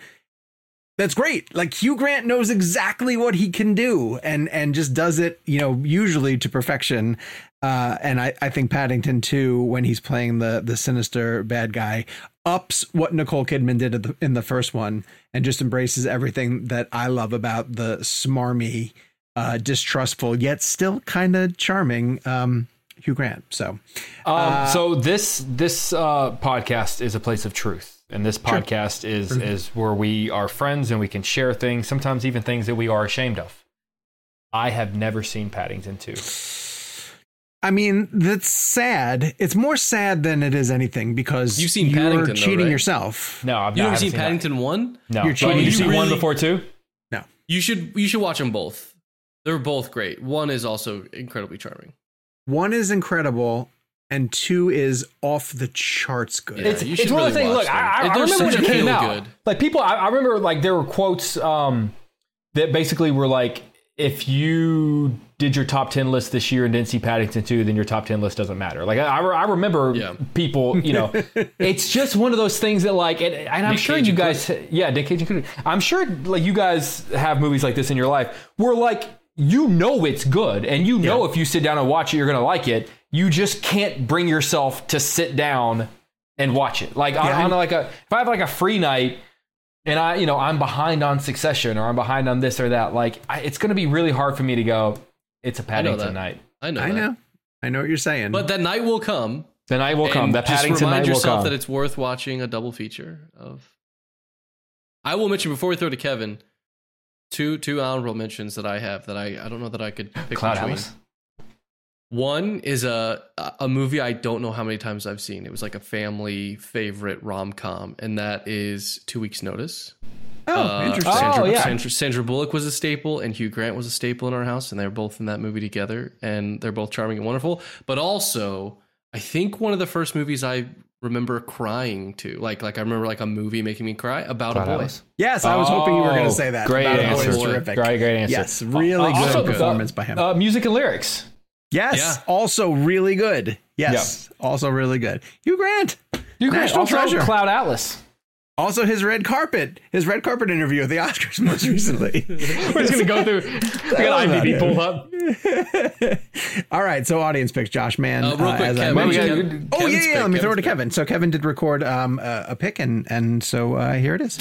that's great. Like Hugh Grant knows exactly what he can do and and just does it, you know, usually to perfection. Uh, and I, I think Paddington 2, when he's playing the the sinister bad guy, ups what Nicole Kidman did in the, in the first one and just embraces everything that I love about the smarmy, uh, distrustful, yet still kind of charming um, Hugh Grant. So Um, so this this uh, podcast is a place of truth, and this podcast is mm-hmm. is where we are friends and we can share things, sometimes even things that we are ashamed of. I have never seen Paddington two. I mean, that's sad. It's more sad than it is anything because You've seen you're Paddington, though, cheating right? yourself. No, I've You I never haven't seen that. Paddington one? No, You're But cheating. Did you You see one really- before two? You should you should watch them both. They're both great. One is also incredibly charming. One is incredible, and two is off the charts good. Yeah, it's, you it's should one of the things. watch Look, I. I, I remember when it came out. good. Like people, I, I remember like there were quotes um, that basically were like, if you did your top ten list this year and didn't see Paddington two, then your top ten list doesn't matter. Like I, I remember Yeah. people, you know, it's just one of those things that like, and, and I'm Nick sure Cage you guys, yeah, Nick Cage included. I'm sure like you guys have movies like this in your life where like you know it's good and you know if you sit down and watch it, you're gonna like it. You just can't bring yourself to sit down and watch it. Like on, Yeah, on like a if I have like a free night and I you know I'm behind on Succession or I'm behind on this or that, like I, it's gonna be really hard for me to go. It's a know Paddington that. night. I know. I that. know. I know what you're saying. But that night will come. The night will come. That just Paddington remind night will yourself come. that it's worth watching a double feature of. I will mention before we throw to Kevin, two two honorable mentions that I have that I I don't know that I could pick Cloud between. Atlas. One is a a movie I don't know how many times I've seen. It was like a family favorite rom com, and that is Two Weeks Notice. oh, Uh, interesting. Sandra, Oh, yeah. Sandra, Sandra Bullock was a staple, and Hugh Grant was a staple in our house, and they're both in that movie together, and they're both charming and wonderful. But also, I think one of the first movies I remember crying to, like like I remember like a movie making me cry about Cloud a boy. Atlas. Yes, I was hoping you were going Oh, to say that. great About a Boy answer. is terrific. Great, great answer. Yes, really Uh, good also, performance uh, by him. Uh, music and lyrics. Yes, yeah. also really good. Yes, also really good. Hugh Grant. You National also treasure. Cloud Atlas. Also, his red carpet, his red carpet interview at the Oscars most recently. We're just gonna go through. I got IMDb pulled up. All right, so audience picks Josh man. Uh, real quick, as I Kevin. mentioned- Kevin- oh yeah, Kevin's yeah. pick, Let me throw it to pick. Kevin. So Kevin did record um, a, a pick, and and so uh, here it is.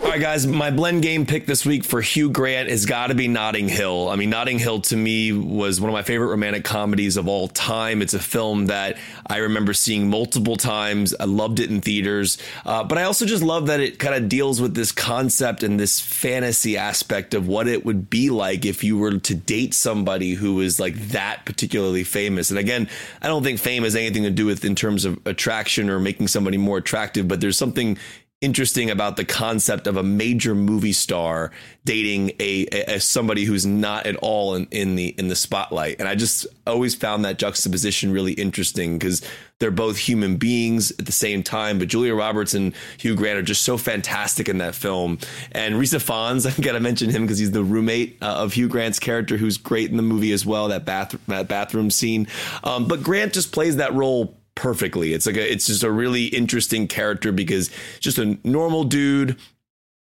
All right, guys, my blend game pick this week for Hugh Grant has got to be Notting Hill. I mean, Notting Hill to me was one of my favorite romantic comedies of all time. It's a film that I remember seeing multiple times. I loved it in theaters, uh, but I also just love that it kind of deals with this concept and this fantasy aspect of what it would be like if you were to date somebody who is like that particularly famous. And again, I don't think fame has anything to do with in terms of attraction or making somebody more attractive, but there's something interesting about the concept of a major movie star dating a, a, a somebody who's not at all in, in the in the spotlight. And i just always found that juxtaposition really interesting because they're both human beings at the same time but julia roberts and hugh grant are just so fantastic in that film. And Rhys Ifans i gotta mention him because he's the roommate uh, of hugh grant's character who's great in the movie as well that bath that bathroom scene. Um, but grant just plays that role perfectly. It's like a, it's just a really interesting character because just a normal dude.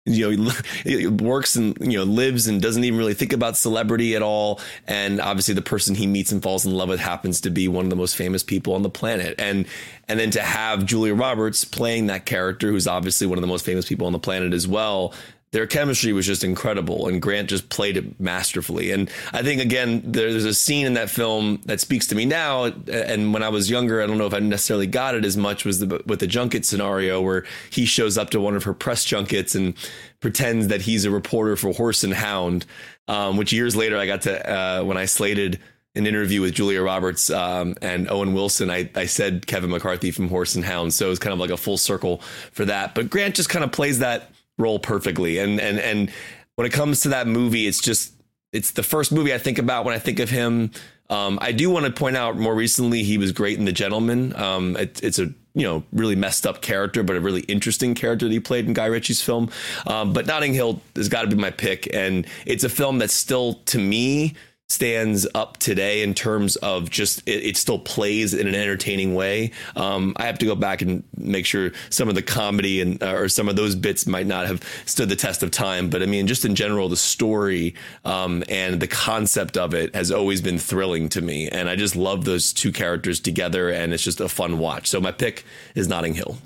You know, he works and you know lives and doesn't even really think about celebrity at all. And obviously, the person he meets and falls in love with happens to be one of the most famous people on the planet. And and then to have Julia Roberts playing that character, who's obviously one of the most famous people on the planet as well, their chemistry was just incredible and grant just played it masterfully and i think again there's a scene in that film that speaks to me now and when i was younger i don't know if i necessarily got it as much was the, with the junket scenario where he shows up to one of her press junkets and pretends that he's a reporter for horse and hound um, which years later i got to uh, when i slated an interview with Julia Roberts um, and Owen Wilson, I, I said Kevin McCarthy from Horse and Hound. So it was kind of like a full circle for that. But Grant just kind of plays that role perfectly. And and and when it comes to that movie, it's just it's the first movie I think about when I think of him. Um, I do want to point out more recently he was great in The Gentleman. Um, it, it's a you know really messed up character, but a really interesting character that he played in Guy Ritchie's film. Um, but Notting Hill has got to be my pick, and it's a film that still to me stands up today in terms of just it, it still plays in an entertaining way. Um, I have to go back and make sure some of the comedy and uh, or some of those bits might not have stood the test of time, but I mean, just in general, the story um, and the concept of it has always been thrilling to me, and I just love those two characters together, and it's just a fun watch. So my pick is Notting Hill.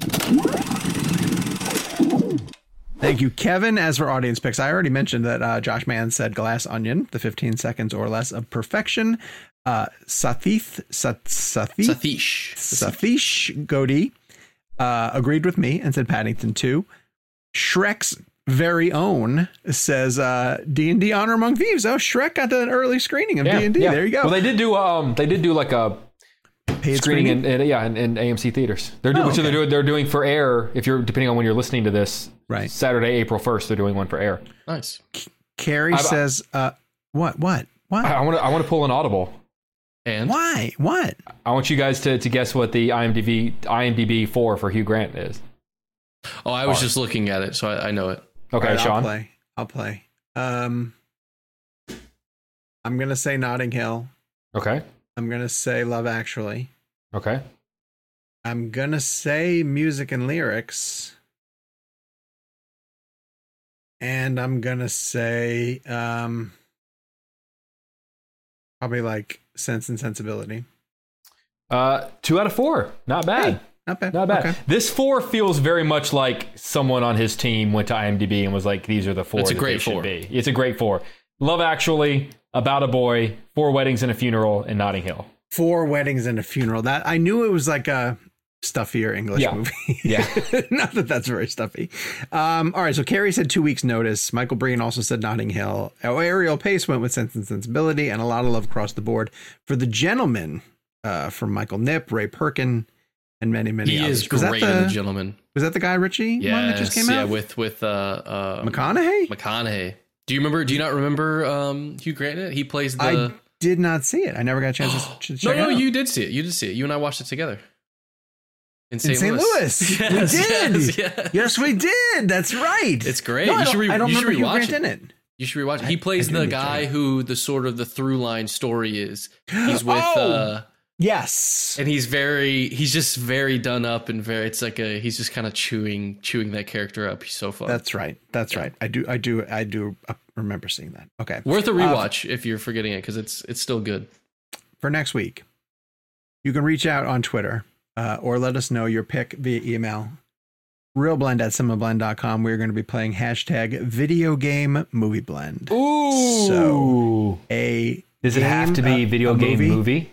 Thank you, Kevin. As for audience picks, I already mentioned that uh, Josh Mann said Glass Onion, the 15 seconds or less of perfection. Uh, Sathith, Sat, Sathith, Satish. Sathish Godi uh, agreed with me and said Paddington 2. Shrek's very own says uh, D&D Honor Among Thieves. Oh, Shrek got an early screening of D&D. There you go. Well, they did do um they did do like a Paid screening in, in yeah in, in AMC theaters. They're doing Oh, which okay. they're doing they're doing for air. If you're depending on when you're listening to this, Right. Saturday, April first, they're doing one for air. Nice. Carrie I've- says, uh, what, what, what? I want to I want to pull an audible. And Why? What? I want you guys to, to guess what the IMDb IMDb four for Hugh Grant is. oh, I was just looking at it, so I, I know it. Okay, All right, I'll play. I'll play. Um, I'm gonna say Notting Hill. Okay, I'm gonna say Love Actually. Okay. I'm gonna say music and lyrics. And I'm gonna say um probably like Sense and Sensibility. Uh, two out of four. Not bad. Hey, not bad. Not bad. Okay. This four feels very much like someone on his team went to IMDb and was like, "These are the four It's a that great they four. be." It's a great four. Love Actually, About a Boy, Four Weddings and a Funeral, and Notting Hill. Four weddings and a funeral. That I knew it was like a stuffier English Yeah. movie. Yeah. Not that that's very stuffy. Um, all right. So Carrie said two weeks notice. Michael Breen also said Notting Hill. Oh, Ariel Pace went with Sense and Sensibility and a lot of love across the board for the gentleman uh, from Michael Nip, Ray Perkin, and many, many He others. is was great that the, the gentleman. was that the Guy Ritchie Yes, one that just came yeah, out? with with uh, uh McConaughey? McConaughey. Do you remember? Do you not remember um, Hugh Grant? He plays the. I did not see it. I never got a chance to ch- no, check it no, out. you did see it. You did see it. You and I watched it together. In In St. St. Louis. Yes, we did. Yes, yes. Yes, we did. That's right. It's great. No, You I should don't, re- I don't you should remember Hugh rewatch Grant it. in it. You should rewatch it. I- He plays I do the need to check guy who the sort of the through line story is. He's with Oh! uh Yes. and he's very he's just very done up and very it's like a he's just kind of chewing chewing that character up. He's so fun. That's right. That's right. I do. I do. I do uh, remember seeing that. Okay. Worth a Uh, rewatch if you're forgetting it because it's it's still good. for next week, you can reach out on Twitter uh, or let us know your pick via email. ReelBlend at cinemablend.com. We're going to be playing hashtag video game movie blend. Ooh. So, A Does it have to be video a game movie? movie?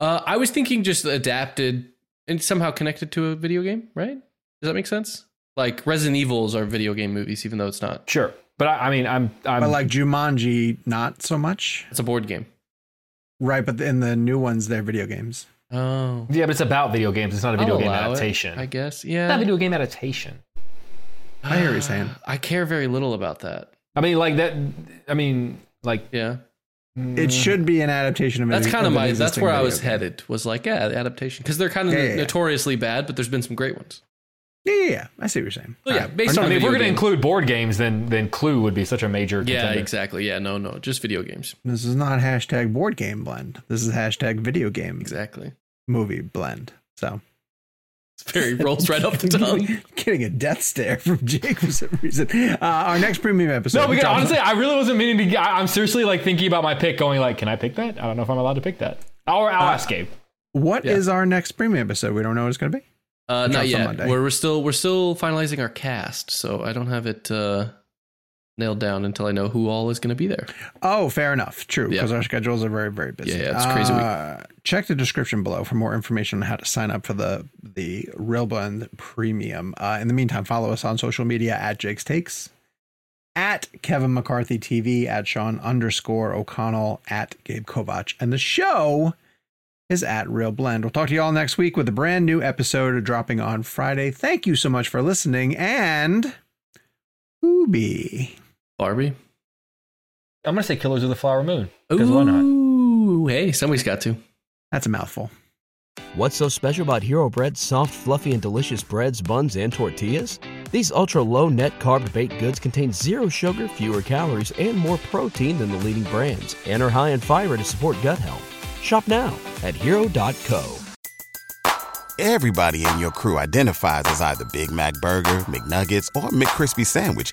Uh, I was thinking just adapted and somehow connected to a video game, right? Does that make sense? Like Resident Evils are video game movies, even though it's not. Sure. But I, I mean, I'm, I'm but like Jumanji, not so much. It's a board game. Right, but in the new ones, they're video games. Oh, yeah, but it's about video games. It's not a video I'll game allow it, adaptation. I guess. It's Yeah. not a video game adaptation. I hear you're saying. I care very little about that. I mean, like that. I mean, like Yeah. It mm. should be an adaptation of. That's kind of my. That's where I was game. headed. Was like, yeah, adaptation because they're kind of Yeah, yeah, yeah. notoriously bad, but there's been some great ones. Yeah, yeah, yeah. I see what you're saying. Well, yeah, All right. based So, on I mean, if we're going to include board games, then then Clue would be such a major. Yeah, contender. exactly. Yeah, no, no, just video games. This is not hashtag board game blend. This is hashtag video game Exactly. movie blend. So It's very rolls right off the tongue. getting a death stare from Jake for some reason. Uh, our next premium episode. No, because drops- honestly, I really wasn't meaning to. I, I'm seriously like thinking about my pick, going like, can I pick that? I don't know if I'm allowed to pick that. I'll, I'll ask Gabe. what Yeah. is our next premium episode? We don't know what it's going to be. Uh, Drops not yet. We're, we're still we're still finalizing our cast, so I don't have it uh, nailed down until I know who all is going to be there. Oh, fair enough. True, Yeah. because our schedules are very, very busy. Yeah, yeah, it's crazy week. Uh, check the description below for more information on how to sign up for the the ReelBlend Premium. Uh, in the meantime, follow us on social media at Jake's Takes, at Kevin McCarthy TV, at Sean underscore O'Connell, at Gabe Kovacs, and the show is at ReelBlend. We'll talk to you all next week with a brand new episode dropping on Friday. Thank you so much for listening, and Ooby. Barbie. I'm gonna say Killers of the Flower Moon. Because why not? Ooh, hey, somebody's got to. That's a mouthful. What's so special about Hero Bread's soft, fluffy, and delicious breads, buns, and tortillas? These ultra low net carb baked goods contain zero sugar, fewer calories, and more protein than the leading brands, and are high in fiber to support gut health. Shop now at hero.co. Everybody in your crew identifies as either Big Mac Burger, McNuggets, or McCrispy Sandwich.